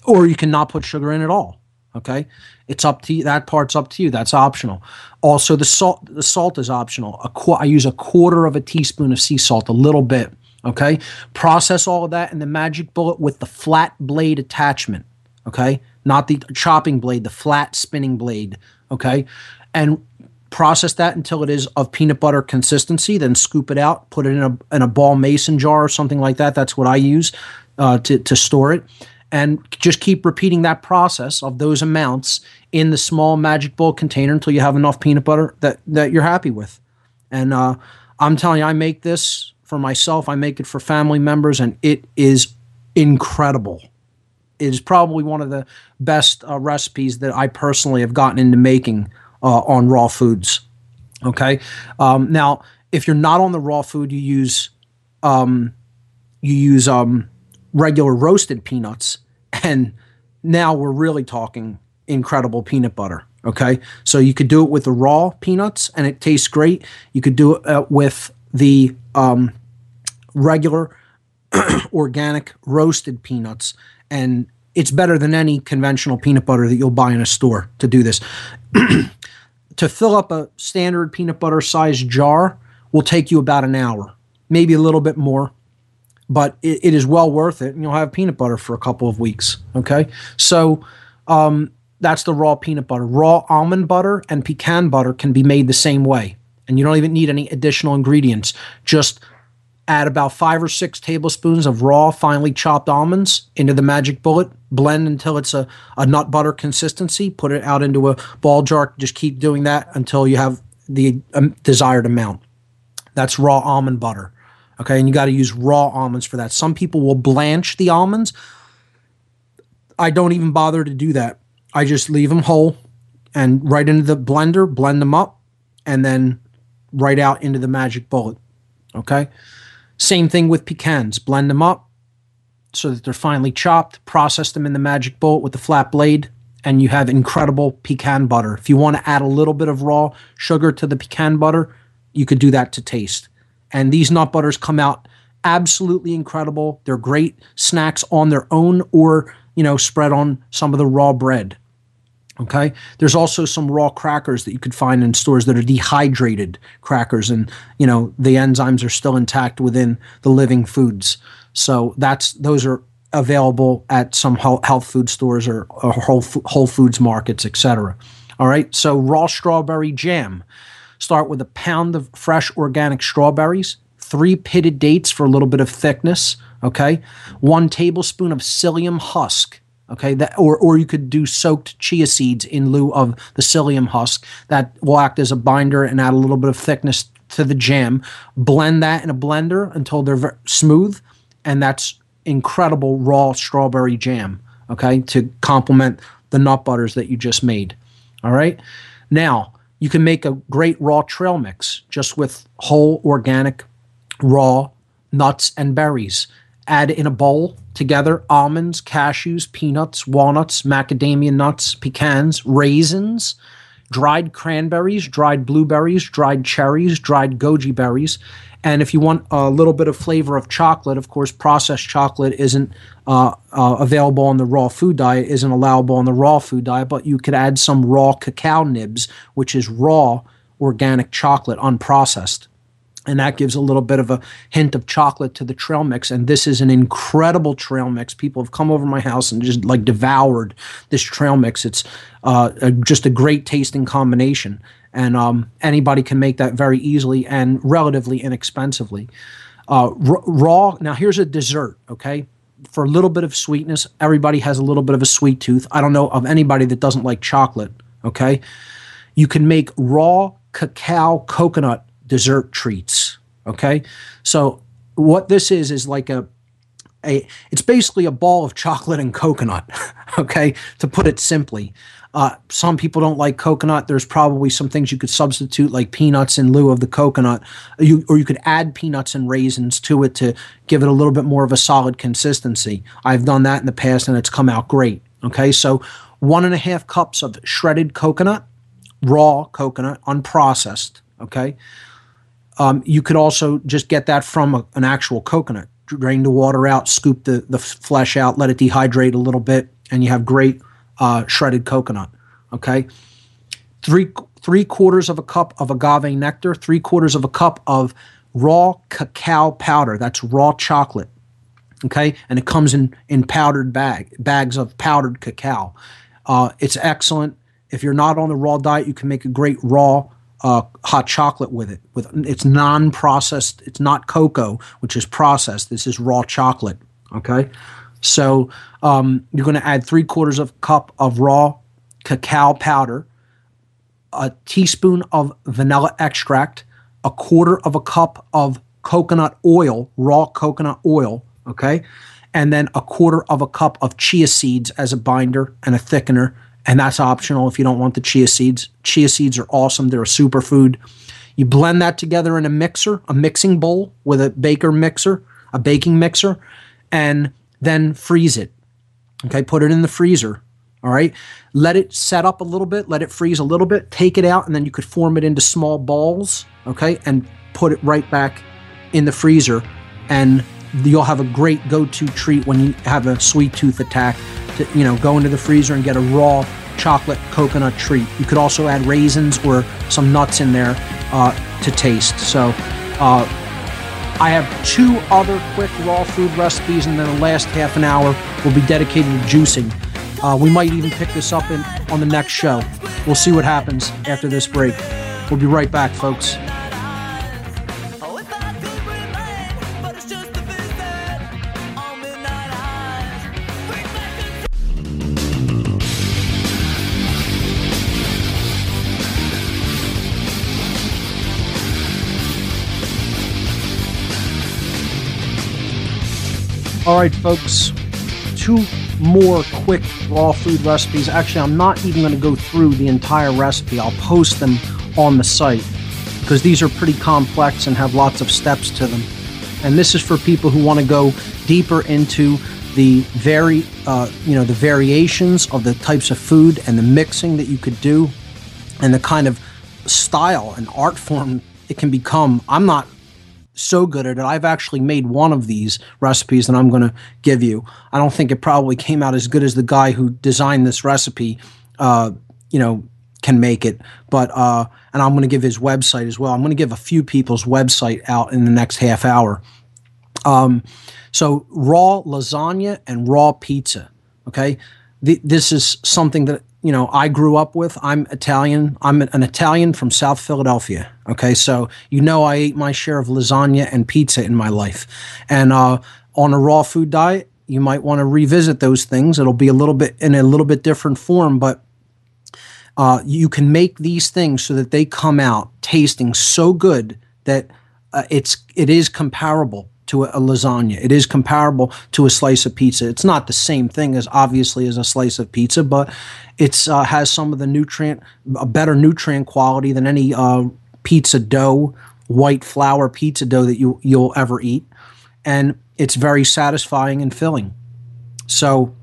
Or you can not put sugar in at all, okay? It's up to you. That part's up to you. That's optional. Also, the salt the salt is optional. Qu- I use a quarter of a teaspoon of sea salt, a little bit, okay? Process all of that in the magic bullet with the flat blade attachment, okay? Not the chopping blade, the flat spinning blade, okay? And process that until it is of peanut butter consistency, then scoop it out, put it in a, in a ball mason jar or something like that. That's what I use uh, to, to store it. And just keep repeating that process of those amounts in the small magic bowl container until you have enough peanut butter that, that you're happy with. And uh, I'm telling you, I make this for myself, I make it for family members, and it is incredible. It is probably one of the best uh, recipes that I personally have gotten into making uh, on raw foods. Okay. Um, now, if you're not on the raw food, you use um, you use um, regular roasted peanuts, and now we're really talking incredible peanut butter. Okay, so you could do it with the raw peanuts, and it tastes great. You could do it uh, with the um, regular organic roasted peanuts, and it's better than any conventional peanut butter that you'll buy in a store to do this. to fill up a standard peanut butter sized jar will take you about an hour, maybe a little bit more, but it, it is well worth it. And you'll have peanut butter for a couple of weeks. Okay. So, um, that's the raw peanut butter. Raw almond butter and pecan butter can be made the same way. And you don't even need any additional ingredients. Just add about five or six tablespoons of raw, finely chopped almonds into the magic bullet. Blend until it's a, a nut butter consistency. Put it out into a ball jar. Just keep doing that until you have the um, desired amount. That's raw almond butter. Okay, and you got to use raw almonds for that. Some people will blanch the almonds. I don't even bother to do that. I just leave them whole and right into the blender, blend them up, and then right out into the magic bullet. Okay. Same thing with pecans. Blend them up so that they're finely chopped, process them in the magic bullet with the flat blade, and you have incredible pecan butter. If you want to add a little bit of raw sugar to the pecan butter, you could do that to taste. And these nut butters come out absolutely incredible. They're great snacks on their own or, you know, spread on some of the raw bread. Okay. There's also some raw crackers that you could find in stores that are dehydrated crackers, and you know the enzymes are still intact within the living foods. So that's those are available at some health food stores or, or whole, whole foods markets, etc. All right. So raw strawberry jam. Start with a pound of fresh organic strawberries, three pitted dates for a little bit of thickness. Okay. One tablespoon of psyllium husk Okay, that or or you could do soaked chia seeds in lieu of the psyllium husk. That will act as a binder and add a little bit of thickness to the jam. Blend that in a blender until they're smooth, and that's incredible raw strawberry jam, okay, to complement the nut butters that you just made. All right. Now, you can make a great raw trail mix just with whole organic raw nuts and berries. Add in a bowl together almonds, cashews, peanuts, walnuts, macadamia nuts, pecans, raisins, dried cranberries, dried blueberries, dried cherries, dried goji berries. And if you want a little bit of flavor of chocolate, of course, processed chocolate isn't uh, uh, available on the raw food diet, isn't allowable on the raw food diet, but you could add some raw cacao nibs, which is raw organic chocolate, unprocessed and that gives a little bit of a hint of chocolate to the trail mix. And this is an incredible trail mix. People have come over my house and just like devoured this trail mix. It's uh, a, just a great tasting combination. And um, anybody can make that very easily and relatively inexpensively. Uh, r- raw now here's a dessert okay? For a little bit of sweetness everybody has a little bit of a sweet tooth. I don't know of anybody that doesn't like chocolate okay? You can make raw cacao coconut dessert treats. Okay, so what this is is like a a it's basically a ball of chocolate and coconut. okay, to put it simply. Uh, some people don't like coconut. There's probably some things you could substitute, like peanuts in lieu of the coconut. You, or you could add peanuts and raisins to it to give it a little bit more of a solid consistency. I've done that in the past and it's come out great. Okay, so one and a half cups of shredded coconut, raw coconut, unprocessed. Okay, um, you could also just get that from a, an actual coconut. Drain the water out, scoop the, the flesh out, let it dehydrate a little bit, and you have great uh, shredded coconut. Okay, three three quarters of a cup of agave nectar, three quarters of a cup of raw cacao powder. That's raw chocolate. Okay, and it comes in in powdered bag bags of powdered cacao. Uh, it's excellent. If you're not on the raw diet, you can make a great raw uh, hot chocolate with it. With it's non-processed. It's not cocoa, which is processed. This is raw chocolate. Okay, so um, you're going to add three quarters of a cup of raw cacao powder, a teaspoon of vanilla extract, a quarter of a cup of coconut oil, raw coconut oil. Okay, and then a quarter of a cup of chia seeds as a binder and a thickener and that's optional if you don't want the chia seeds. Chia seeds are awesome, they're a superfood. You blend that together in a mixer, a mixing bowl with a baker mixer, a baking mixer, and then freeze it. Okay, put it in the freezer. All right, let it set up a little bit, let it freeze a little bit, take it out, and then you could form it into small balls. Okay, and put it right back in the freezer, and you'll have a great go to treat when you have a sweet tooth attack to you know go into the freezer and get a raw chocolate coconut treat. You could also add raisins or some nuts in there uh, to taste. So uh, I have two other quick raw food recipes, and then the last half an hour will be dedicated to juicing. Uh, we might even pick this up in, on the next show. We'll see what happens after this break. We'll be right back, folks. All right, folks, two more quick raw food recipes. Actually, I'm not even going to go through the entire recipe. I'll post them on the site because these are pretty complex and have lots of steps to them. And this is for people who want to go deeper into the very, uh, you know, the variations of the types of food and the mixing that you could do, and the kind of style and art form it can become. I'm not so good at it. I've actually made one of these recipes that I'm going to give you. I don't think it probably came out as good as the guy who designed this recipe, uh, you know, can make it. But uh, and I'm going to give his website as well. I'm going to give a few people's website out in the next half hour. Um, so raw lasagna and raw pizza. Okay, Th- this is something that you know I grew up with. I'm Italian. I'm an Italian from South Philadelphia. Okay, so you know I ate my share of lasagna and pizza in my life, and uh, on a raw food diet, you might want to revisit those things. It'll be a little bit in a little bit different form, but uh, you can make these things so that they come out tasting so good that uh, it's it is comparable to a, lasagna. It is comparable to a slice of pizza. It's not the same thing as obviously as a slice of pizza, but it uh, has some of the nutrient, a better nutrient quality than any uh, pizza dough, white flour pizza dough that you you'll ever eat, and it's very satisfying and filling. So,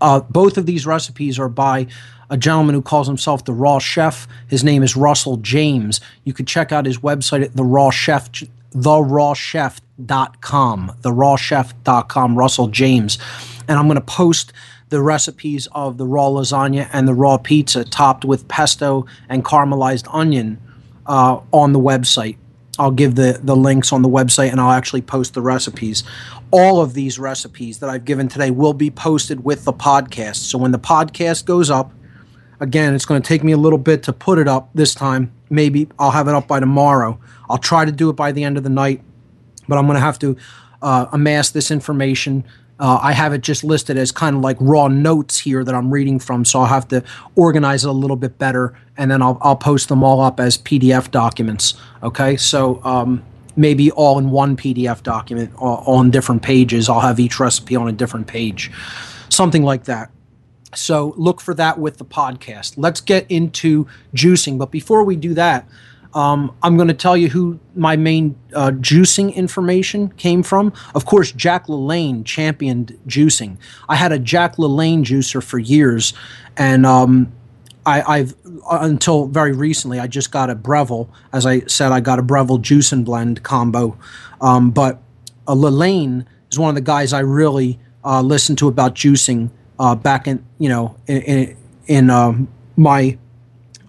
uh, both of these recipes are by a gentleman who calls himself the Raw Chef. His name is Russell James. You could check out his website at the Raw Chef, therawchef.com, therawchef.com, Russell James. And I'm going to post the recipes of the raw lasagna and the raw pizza topped with pesto and caramelized onion uh, on the website. I'll give the, the links on the website and I'll actually post the recipes. All of these recipes that I've given today will be posted with the podcast. So when the podcast goes up, again, it's going to take me a little bit to put it up this time. Maybe I'll have it up by tomorrow. I'll try to do it by the end of the night, but I'm going to have to uh, amass this information uh, I have it just listed as kind of like raw notes here that I'm reading from, so I'll have to organize it a little bit better, and then I'll, I'll post them all up as PDF documents. Okay, so um, maybe all in one PDF document on different pages. I'll have each recipe on a different page, something like that. So look for that with the podcast. Let's get into juicing, but before we do that, um, I'm going to tell you who my main uh, juicing information came from. Of course, Jack LaLanne championed juicing. I had a Jack LaLanne juicer for years, and um, I, have until very recently I just got a Breville. As I said, I got a Breville juice and blend combo. Um, but uh, LaLanne is one of the guys I really uh, listened to about juicing uh, back in you know in, in, in um, my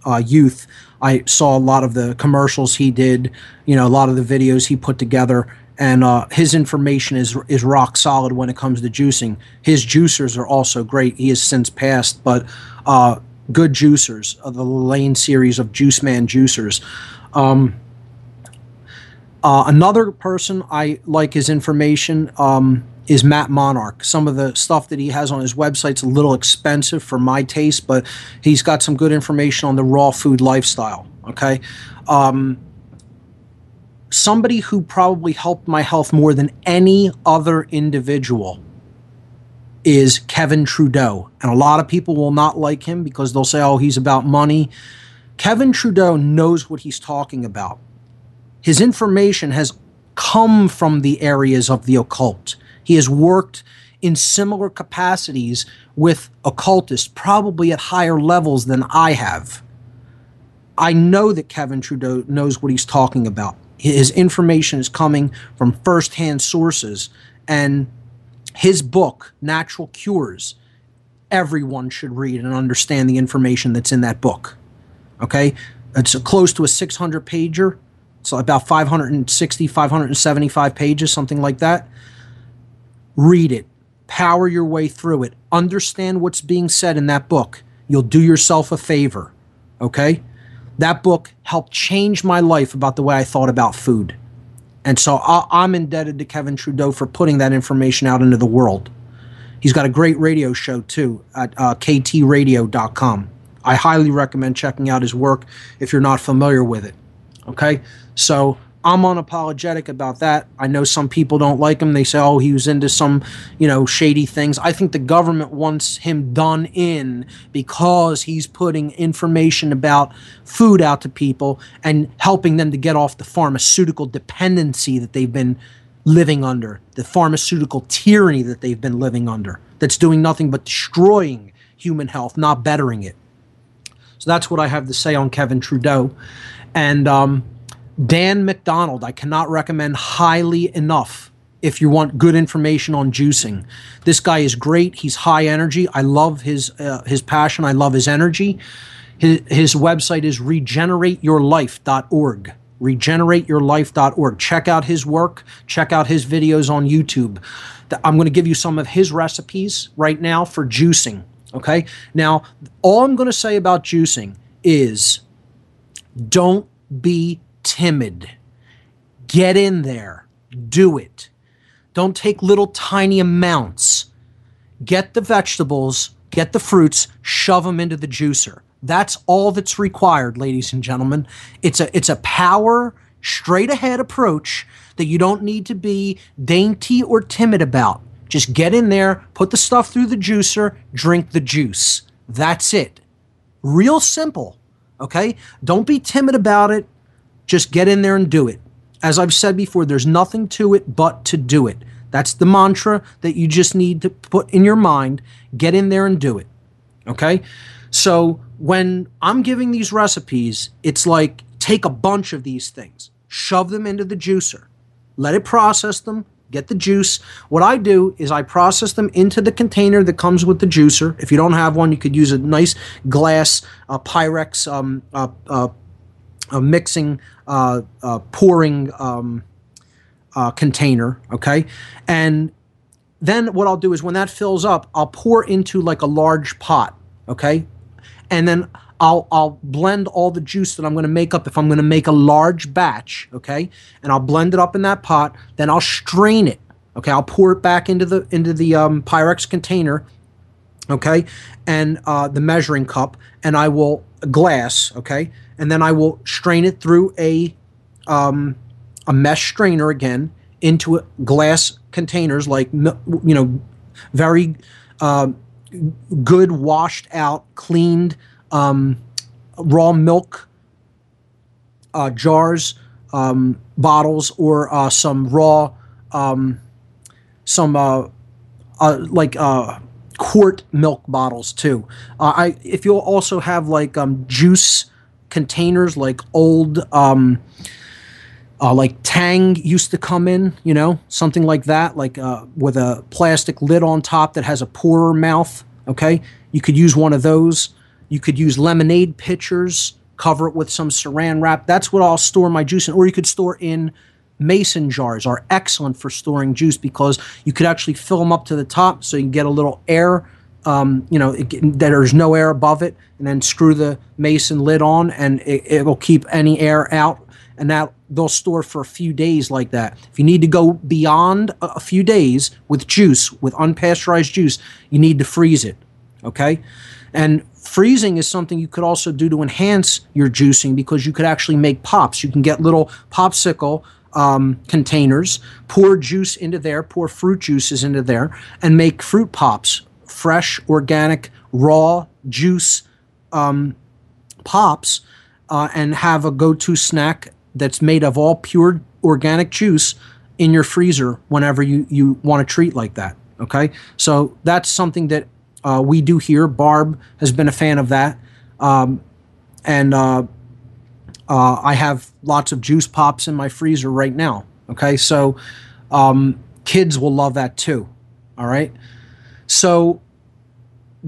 uh, youth. I saw a lot of the commercials he did, you know, a lot of the videos he put together, and uh, his information is is rock solid when it comes to juicing. His juicers are also great. He has since passed, but uh, good juicers of LaLanne series of Juiceman juicers. Um, uh, another person I like his information. Um, is Matt Monarch. Some of the stuff that he has on his website's a little expensive for my taste, but he's got some good information on the raw food lifestyle. Okay. Um, somebody who probably helped my health more than any other individual is Kevin Trudeau. And a lot of people will not like him because they'll say, oh, he's about money. Kevin Trudeau knows what he's talking about. His information has come from the areas of the occult. He has worked in similar capacities with occultists, probably at higher levels than I have. I know that Kevin Trudeau knows what he's talking about. His information is coming from firsthand sources, and his book, Natural Cures, everyone should read and understand the information that's in that book. Okay? It's close to a 600 pager. So about 560, 575 pages, something like that. Read it, power your way through it, understand what's being said in that book. You'll do yourself a favor. Okay? That book helped change my life about the way I thought about food. And so I'm indebted to Kevin Trudeau for putting that information out into the world. He's got a great radio show too at uh, ktradio.com. I highly recommend checking out his work if you're not familiar with it. Okay? So I'm unapologetic about that. I know some people don't like him. They say, oh, he was into some, you know, shady things. I think the government wants him done in because he's putting information about food out to people and helping them to get off the pharmaceutical dependency that they've been living under, the pharmaceutical tyranny that they've been living under, that's doing nothing but destroying human health, not bettering it. So that's what I have to say on Kevin Trudeau. And, um, Dan McDonald, I cannot recommend highly enough if you want good information on juicing. This guy is great. He's high energy. I love his uh, his passion. I love his energy. His, his website is regenerateyourlife.org. Regenerateyourlife.org. Check out his work. Check out his videos on YouTube. I'm going to give you some of his recipes right now for juicing. Okay. Now, all I'm going to say about juicing is don't be timid. Get in there. Do it. Don't take little tiny amounts. Get the vegetables, get the fruits, shove them into the juicer. That's all that's required, ladies and gentlemen. It's a it's a power straight ahead approach that you don't need to be dainty or timid about. Just get in there, put the stuff through the juicer, drink the juice. That's it. Real simple. Okay? Don't be timid about it. Just get in there and do it. As I've said before, there's nothing to it but to do it. That's the mantra that you just need to put in your mind. Get in there and do it. Okay? So when I'm giving these recipes, it's like take a bunch of these things, shove them into the juicer, let it process them, get the juice. What I do is I process them into the container that comes with the juicer. If you don't have one, you could use a nice glass uh, Pyrex um, uh, uh, mixing, uh, uh, pouring um, uh, container. Okay, and then what I'll do is when that fills up, I'll pour into like a large pot. Okay, and then I'll I'll blend all the juice that I'm going to make up if I'm going to make a large batch, okay? And I'll blend it up in that pot. Then I'll strain it. Okay, I'll pour it back into the into the um, Pyrex container, okay, and uh, the measuring cup, and I will glass, okay, and then I will strain it through a um, a mesh strainer again into glass containers, like you know, very uh, good, washed out, cleaned um, raw milk uh, jars, um, bottles, or uh, some raw, um, some uh, uh like uh, quart milk bottles too. Uh, I if you'll also have like um, juice containers, like old. Um, uh, like Tang used to come in, you know, something like that, like uh, with a plastic lid on top that has a pourer mouth. Okay, you could use one of those. You could use lemonade pitchers, cover it with some saran wrap. That's what I'll store my juice in. Or you could store in mason jars are excellent for storing juice because you could actually fill them up to the top so you can get a little air um, you know it, there's no air above it and then screw the mason lid on and it, will keep any air out. And that they'll store for a few days like that. If you need to go beyond a few days with juice with unpasteurized juice you need to freeze it okay? And freezing is something you could also do to enhance your juicing because you could actually make pops. You can get little popsicle um, containers, pour juice into there, pour fruit juices into there, and make fruit pops, fresh, organic, raw juice um, pops, uh, and have a go to snack that's made of all pure organic juice in your freezer whenever you, you want to treat like that. Okay, so that's something that uh, we do here. Barb has been a fan of that. Um, and uh, uh, I have lots of juice pops in my freezer right now. Okay, so um, kids will love that too. All right. So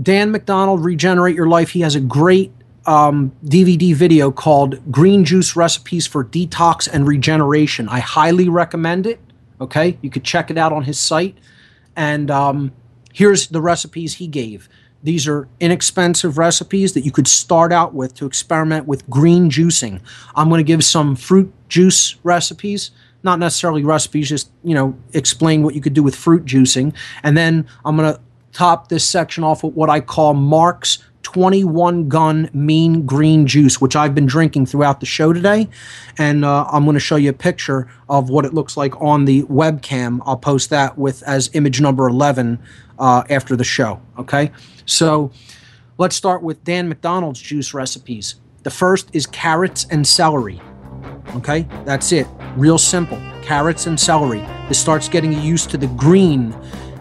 Dan McDonald, Regenerate Your Life, he has a great um, DVD video called Green Juice Recipes for Detox and Regeneration. I highly recommend it. Okay, you could check it out on his site. And um, here's the recipes he gave. These are inexpensive recipes that you could start out with to experiment with green juicing. I'm going to give some fruit juice recipes, not necessarily recipes, just, you know, explain what you could do with fruit juicing. And then I'm going to top this section off with what I call Mark's 21 gun mean green juice, which I've been drinking throughout the show today. And uh, I'm going to show you a picture of what it looks like on the webcam. I'll post that with as image number 11 uh, after the show. Okay. So let's start with Dan McDonald's juice recipes. The first is carrots and celery. Okay. That's it. Real simple. Carrots and celery. This starts getting used to the green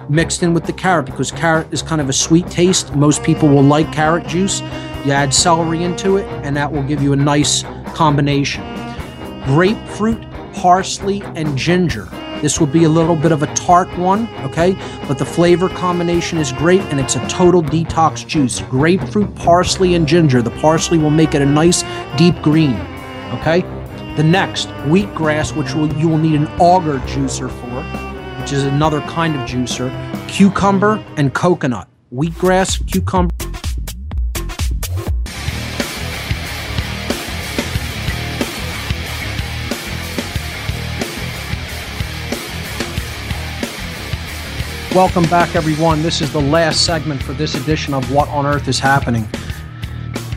mixed in with the carrot because carrot is kind of a sweet taste. Most people will like carrot juice. You add celery into it, and that will give you a nice combination. Grapefruit, parsley, and ginger. This will be a little bit of a tart one, okay? But the flavor combination is great and it's a total detox juice. Grapefruit, parsley, and ginger. The parsley will make it a nice deep green, okay? The next, wheatgrass, which will, you will need an auger juicer for which is another kind of juicer, cucumber and coconut. Wheatgrass, cucumber. Welcome back, everyone. This is the last segment for this edition of What on Earth is Happening.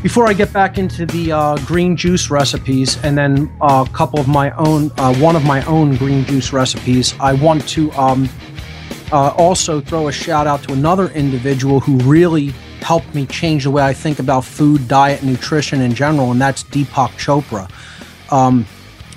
Before I get back into the uh, green juice recipes and then uh, a couple of my own, uh, one of my own green juice recipes, I want to um, uh, also throw a shout out to another individual who really helped me change the way I think about food, diet, nutrition in general, and that's Deepak Chopra. Um,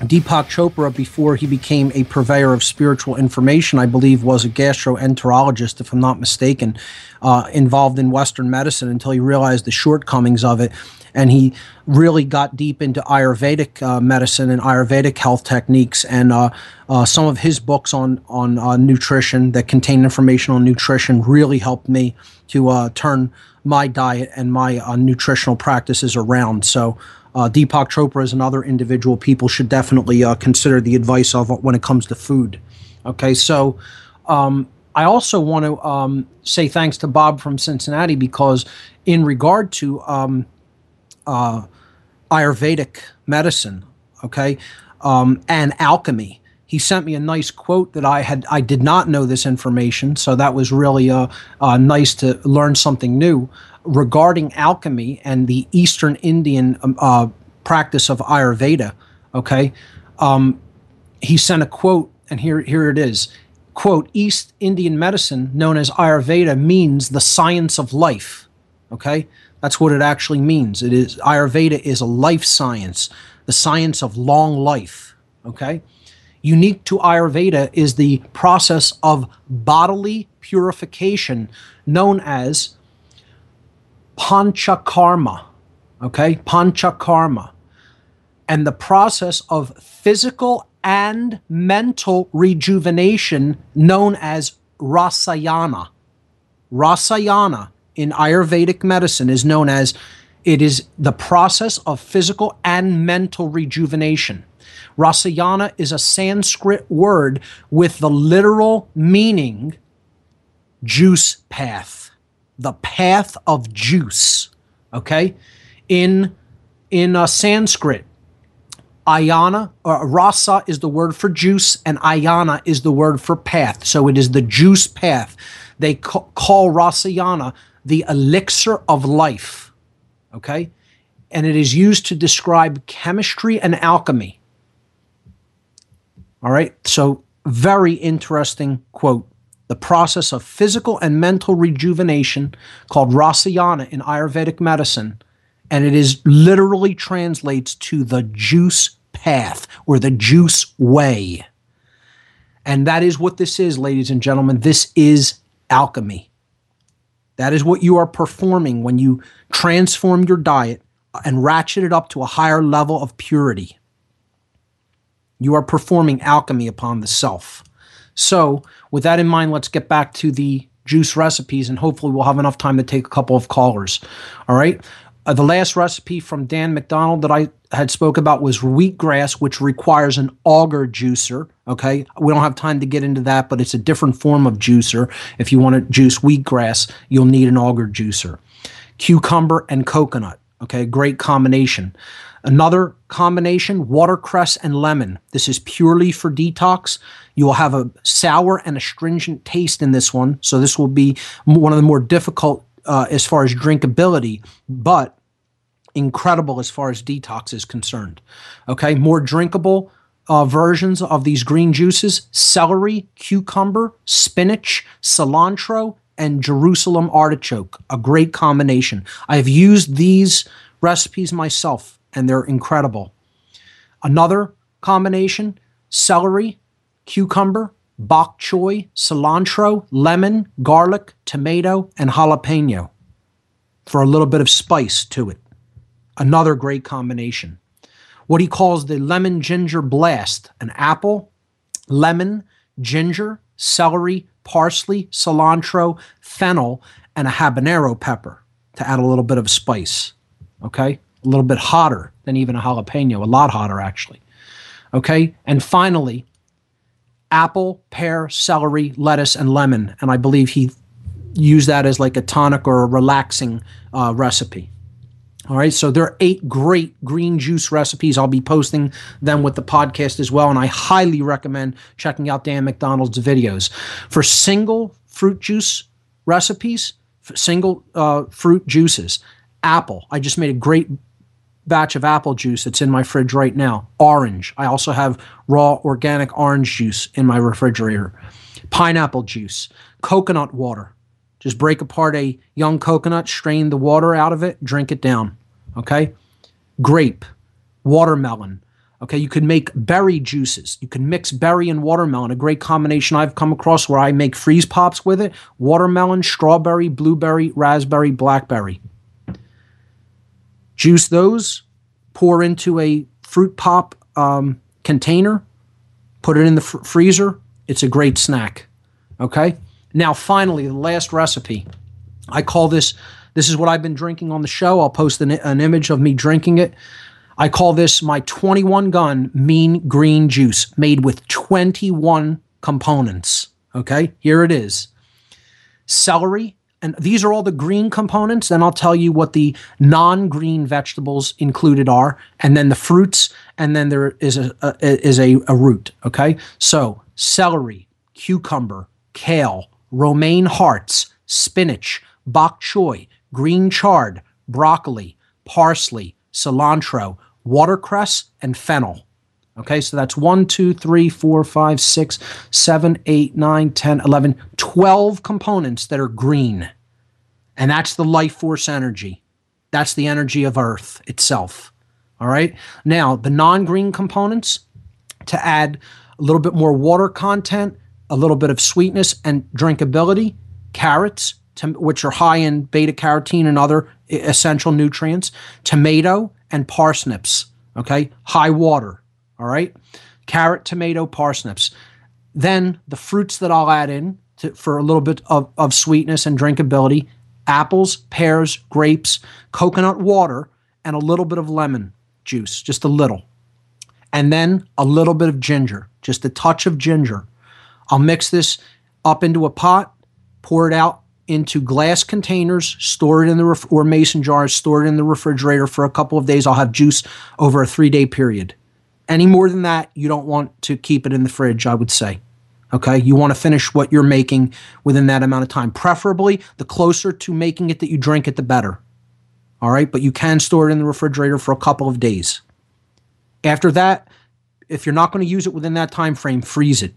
Deepak Chopra, before he became a purveyor of spiritual information, I believe was a gastroenterologist, if I'm not mistaken, uh, involved in Western medicine until he realized the shortcomings of it. And he really got deep into Ayurvedic uh, medicine and Ayurvedic health techniques. And uh, uh some of his books on, on uh, nutrition that contain information on nutrition really helped me to uh, turn my diet and my nutritional practices around. So, uh, Deepak Chopra is another individual people should definitely uh, consider the advice of when it comes to food. Okay, so um, I also want to um, say thanks to Bob from Cincinnati because, in regard to um, uh, Ayurvedic medicine, okay, um, and alchemy, he sent me a nice quote that I had I did not know this information, so that was really uh, uh, nice to learn something new regarding alchemy and the Eastern Indian um, uh, practice of Ayurveda. Okay, um, he sent a quote, and here here it is. Quote: East Indian medicine, known as Ayurveda, means the science of life. Okay, that's what it actually means. It is Ayurveda is a life science, the science of long life. Okay. Unique to Ayurveda is the process of bodily purification known as panchakarma, okay? Panchakarma. And the process of physical and mental rejuvenation known as rasayana. Rasayana in Ayurvedic medicine is known as it is the process of physical and mental rejuvenation. Rasayana is a Sanskrit word with the literal meaning juice path the path of juice. Okay, in in uh, Sanskrit, ayana or rasa is the word for juice, and ayana is the word for path. So it is the juice path. They ca- call rasayana the elixir of life. Okay, and it is used to describe chemistry and alchemy. All right, so very interesting quote the process of physical and mental rejuvenation called rasayana in Ayurvedic medicine. And it is literally translates to the juice path or the juice way. And that is what this is, ladies and gentlemen. This is alchemy. That is what you are performing when you transform your diet and ratchet it up to a higher level of purity. You are performing alchemy upon the self. So, with that in mind, let's get back to the juice recipes and hopefully we'll have enough time to take a couple of callers. All right. Uh, the last recipe from Dan McDonald that I had spoke about was wheatgrass, which requires an auger juicer. Okay, we don't have time to get into that, but it's a different form of juicer. If you want to juice wheatgrass, you'll need an auger juicer. Cucumber and coconut. Okay, great combination. Another combination, watercress and lemon. This is purely for detox. You will have a sour and astringent taste in this one. So this will be one of the more difficult uh, as far as drinkability, but incredible as far as detox is concerned. Okay, more drinkable uh, versions of these green juices celery, cucumber, spinach, cilantro, and Jerusalem artichoke. A great combination. I have used these recipes myself and they're incredible. Another combination celery, cucumber, bok choy, cilantro, lemon, garlic, tomato, and jalapeno for a little bit of spice to it. Another great combination. What he calls the lemon ginger blast an apple, lemon, ginger, celery, parsley, cilantro, fennel, and a habanero pepper to add a little bit of spice. Okay? A little bit hotter than even a jalapeno, a lot hotter actually. Okay, and finally, apple, pear, celery, lettuce, and lemon. And I believe he used that as like a tonic or a relaxing uh, recipe. All right, so there are eight great green juice recipes. I'll be posting them with the podcast as well, and I highly recommend checking out Dan McDonald's videos. For single fruit juice recipes, single uh, fruit juices, Apple. I just made a great batch of apple juice that's in my fridge right now. Orange. I also have raw organic orange juice in my refrigerator. Pineapple juice. Coconut water. Just break apart a young coconut, strain the water out of it, drink it down. Okay? Grape, watermelon. Okay, you can make berry juices. You can mix berry and watermelon, a great combination I've come across where I make freeze pops with it watermelon, strawberry, blueberry, raspberry, blackberry. Juice those, pour into a fruit pop um, container, put it in the fr- freezer. It's a great snack. Okay, now finally, the last recipe. I call this, this is what I've been drinking on the show. I'll post an, an image of me drinking it. I call this my 21 gun mean green juice made with 21 components. Okay, here it is celery, and these are all the green components. Then I'll tell you what the non green vegetables included are, and then the fruits, and then there is a, a is a, a root. Okay, so celery, cucumber, kale, romaine hearts, spinach, bok choy, green chard, broccoli, parsley, cilantro, watercress, and fennel. Okay, so that's 1, 2, 3, 4, 5, 6, 7, 8, 9, 10, 11, 12 components that are green. And that's the life force energy. That's the energy of Earth itself. All right, now the non green components to add a little bit more water content, a little bit of sweetness and drinkability, carrots, which are high in beta carotene and other essential nutrients, tomato, and parsnips. Okay, high water. All right, carrot, tomato, parsnips. Then the fruits that I'll add in to, for a little bit of, of sweetness and drinkability apples, pears, grapes, coconut water, and a little bit of lemon juice, just a little. And then a little bit of ginger, just a touch of ginger. I'll mix this up into a pot, pour it out into glass containers, store it in the ref- or mason jars, store it in the refrigerator for a couple of days. I'll have juice over a three day period. Any more than that, you don't want to keep it in the fridge, I would say. Okay, you want to finish what you're making within that amount of time. Preferably, the closer to making it that you drink it, the better. All right, but you can store it in the refrigerator for a couple of days. After that, if you're not going to use it within that time frame, freeze it.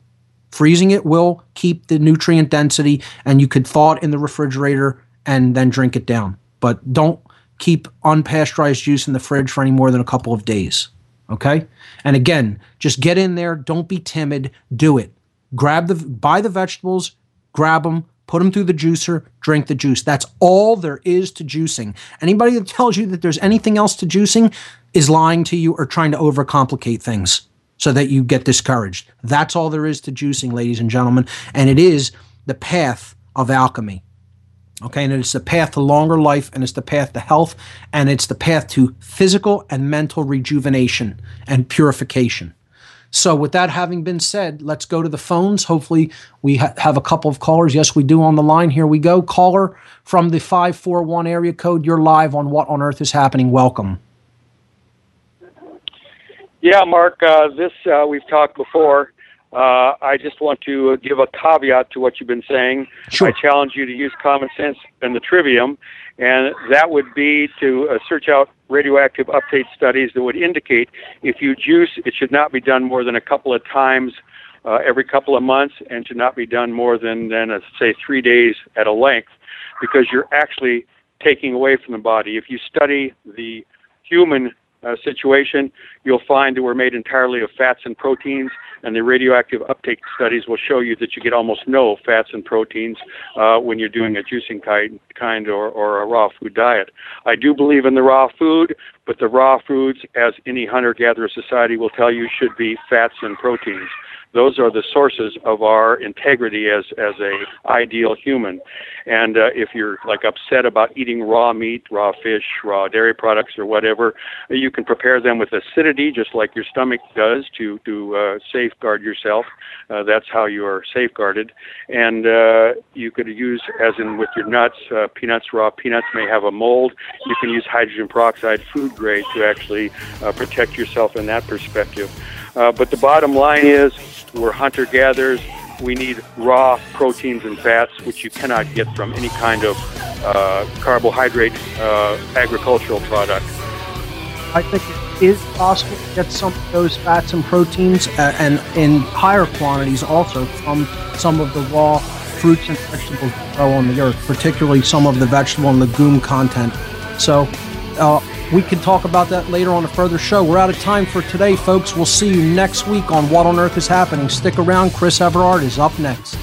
Freezing it will keep the nutrient density, and you could thaw it in the refrigerator and then drink it down. But don't keep unpasteurized juice in the fridge for any more than a couple of days. Okay? And again, just get in there. Don't be timid. Do it. Grab the, buy the vegetables, grab them, put them through the juicer, drink the juice. That's all there is to juicing. Anybody that tells you that there's anything else to juicing is lying to you or trying to overcomplicate things so that you get discouraged. That's all there is to juicing, ladies and gentlemen. And it is the path of alchemy. Okay, and it's the path to longer life, and it's the path to health, and it's the path to physical and mental rejuvenation and purification. So, with that having been said, let's go to the phones. Hopefully, we ha- have a couple of callers. Yes, we do on the line. Here we go. Caller from the 541 area code. You're live on What on Earth is Happening. Welcome. Yeah, Mark, uh, this uh, we've talked before. Uh, I just want to give a caveat to what you've been saying. Sure. I challenge you to use common sense and the trivium, and that would be to uh, search out radioactive uptake studies that would indicate if you juice, it should not be done more than a couple of times uh, every couple of months, and should not be done more than than uh, say three days at a length, because you're actually taking away from the body. If you study the human uh, situation, you'll find that we're made entirely of fats and proteins, and the radioactive uptake studies will show you that you get almost no fats and proteins uh, when you're doing a juicing kind, kind or, or a raw food diet. I do believe in the raw food, but the raw foods, as any hunter-gatherer society will tell you, should be fats and proteins those are the sources of our integrity as as a ideal human. And uh, if you're like upset about eating raw meat, raw fish, raw dairy products, or whatever, you can prepare them with acidity, just like your stomach does, to to uh, safeguard yourself. Uh, that's how you are safeguarded. And uh, you could use, as in with your nuts, uh, peanuts, raw peanuts may have a mold. You can use hydrogen peroxide, food grade, to actually uh, protect yourself in that perspective. Uh, but the bottom line is we're hunter gatherers. we need raw proteins and fats, which you cannot get from any kind of uh, carbohydrate uh, agricultural product. I think it is possible to get some of those fats and proteins uh, and in higher quantities also from some of the raw fruits and vegetables that grow on the earth, particularly some of the vegetable and legume content. So uh, we can talk about that later on a further show. We're out of time for today, folks. We'll see you next week on What on Earth is Happening. Stick around. Chris Everard is up next.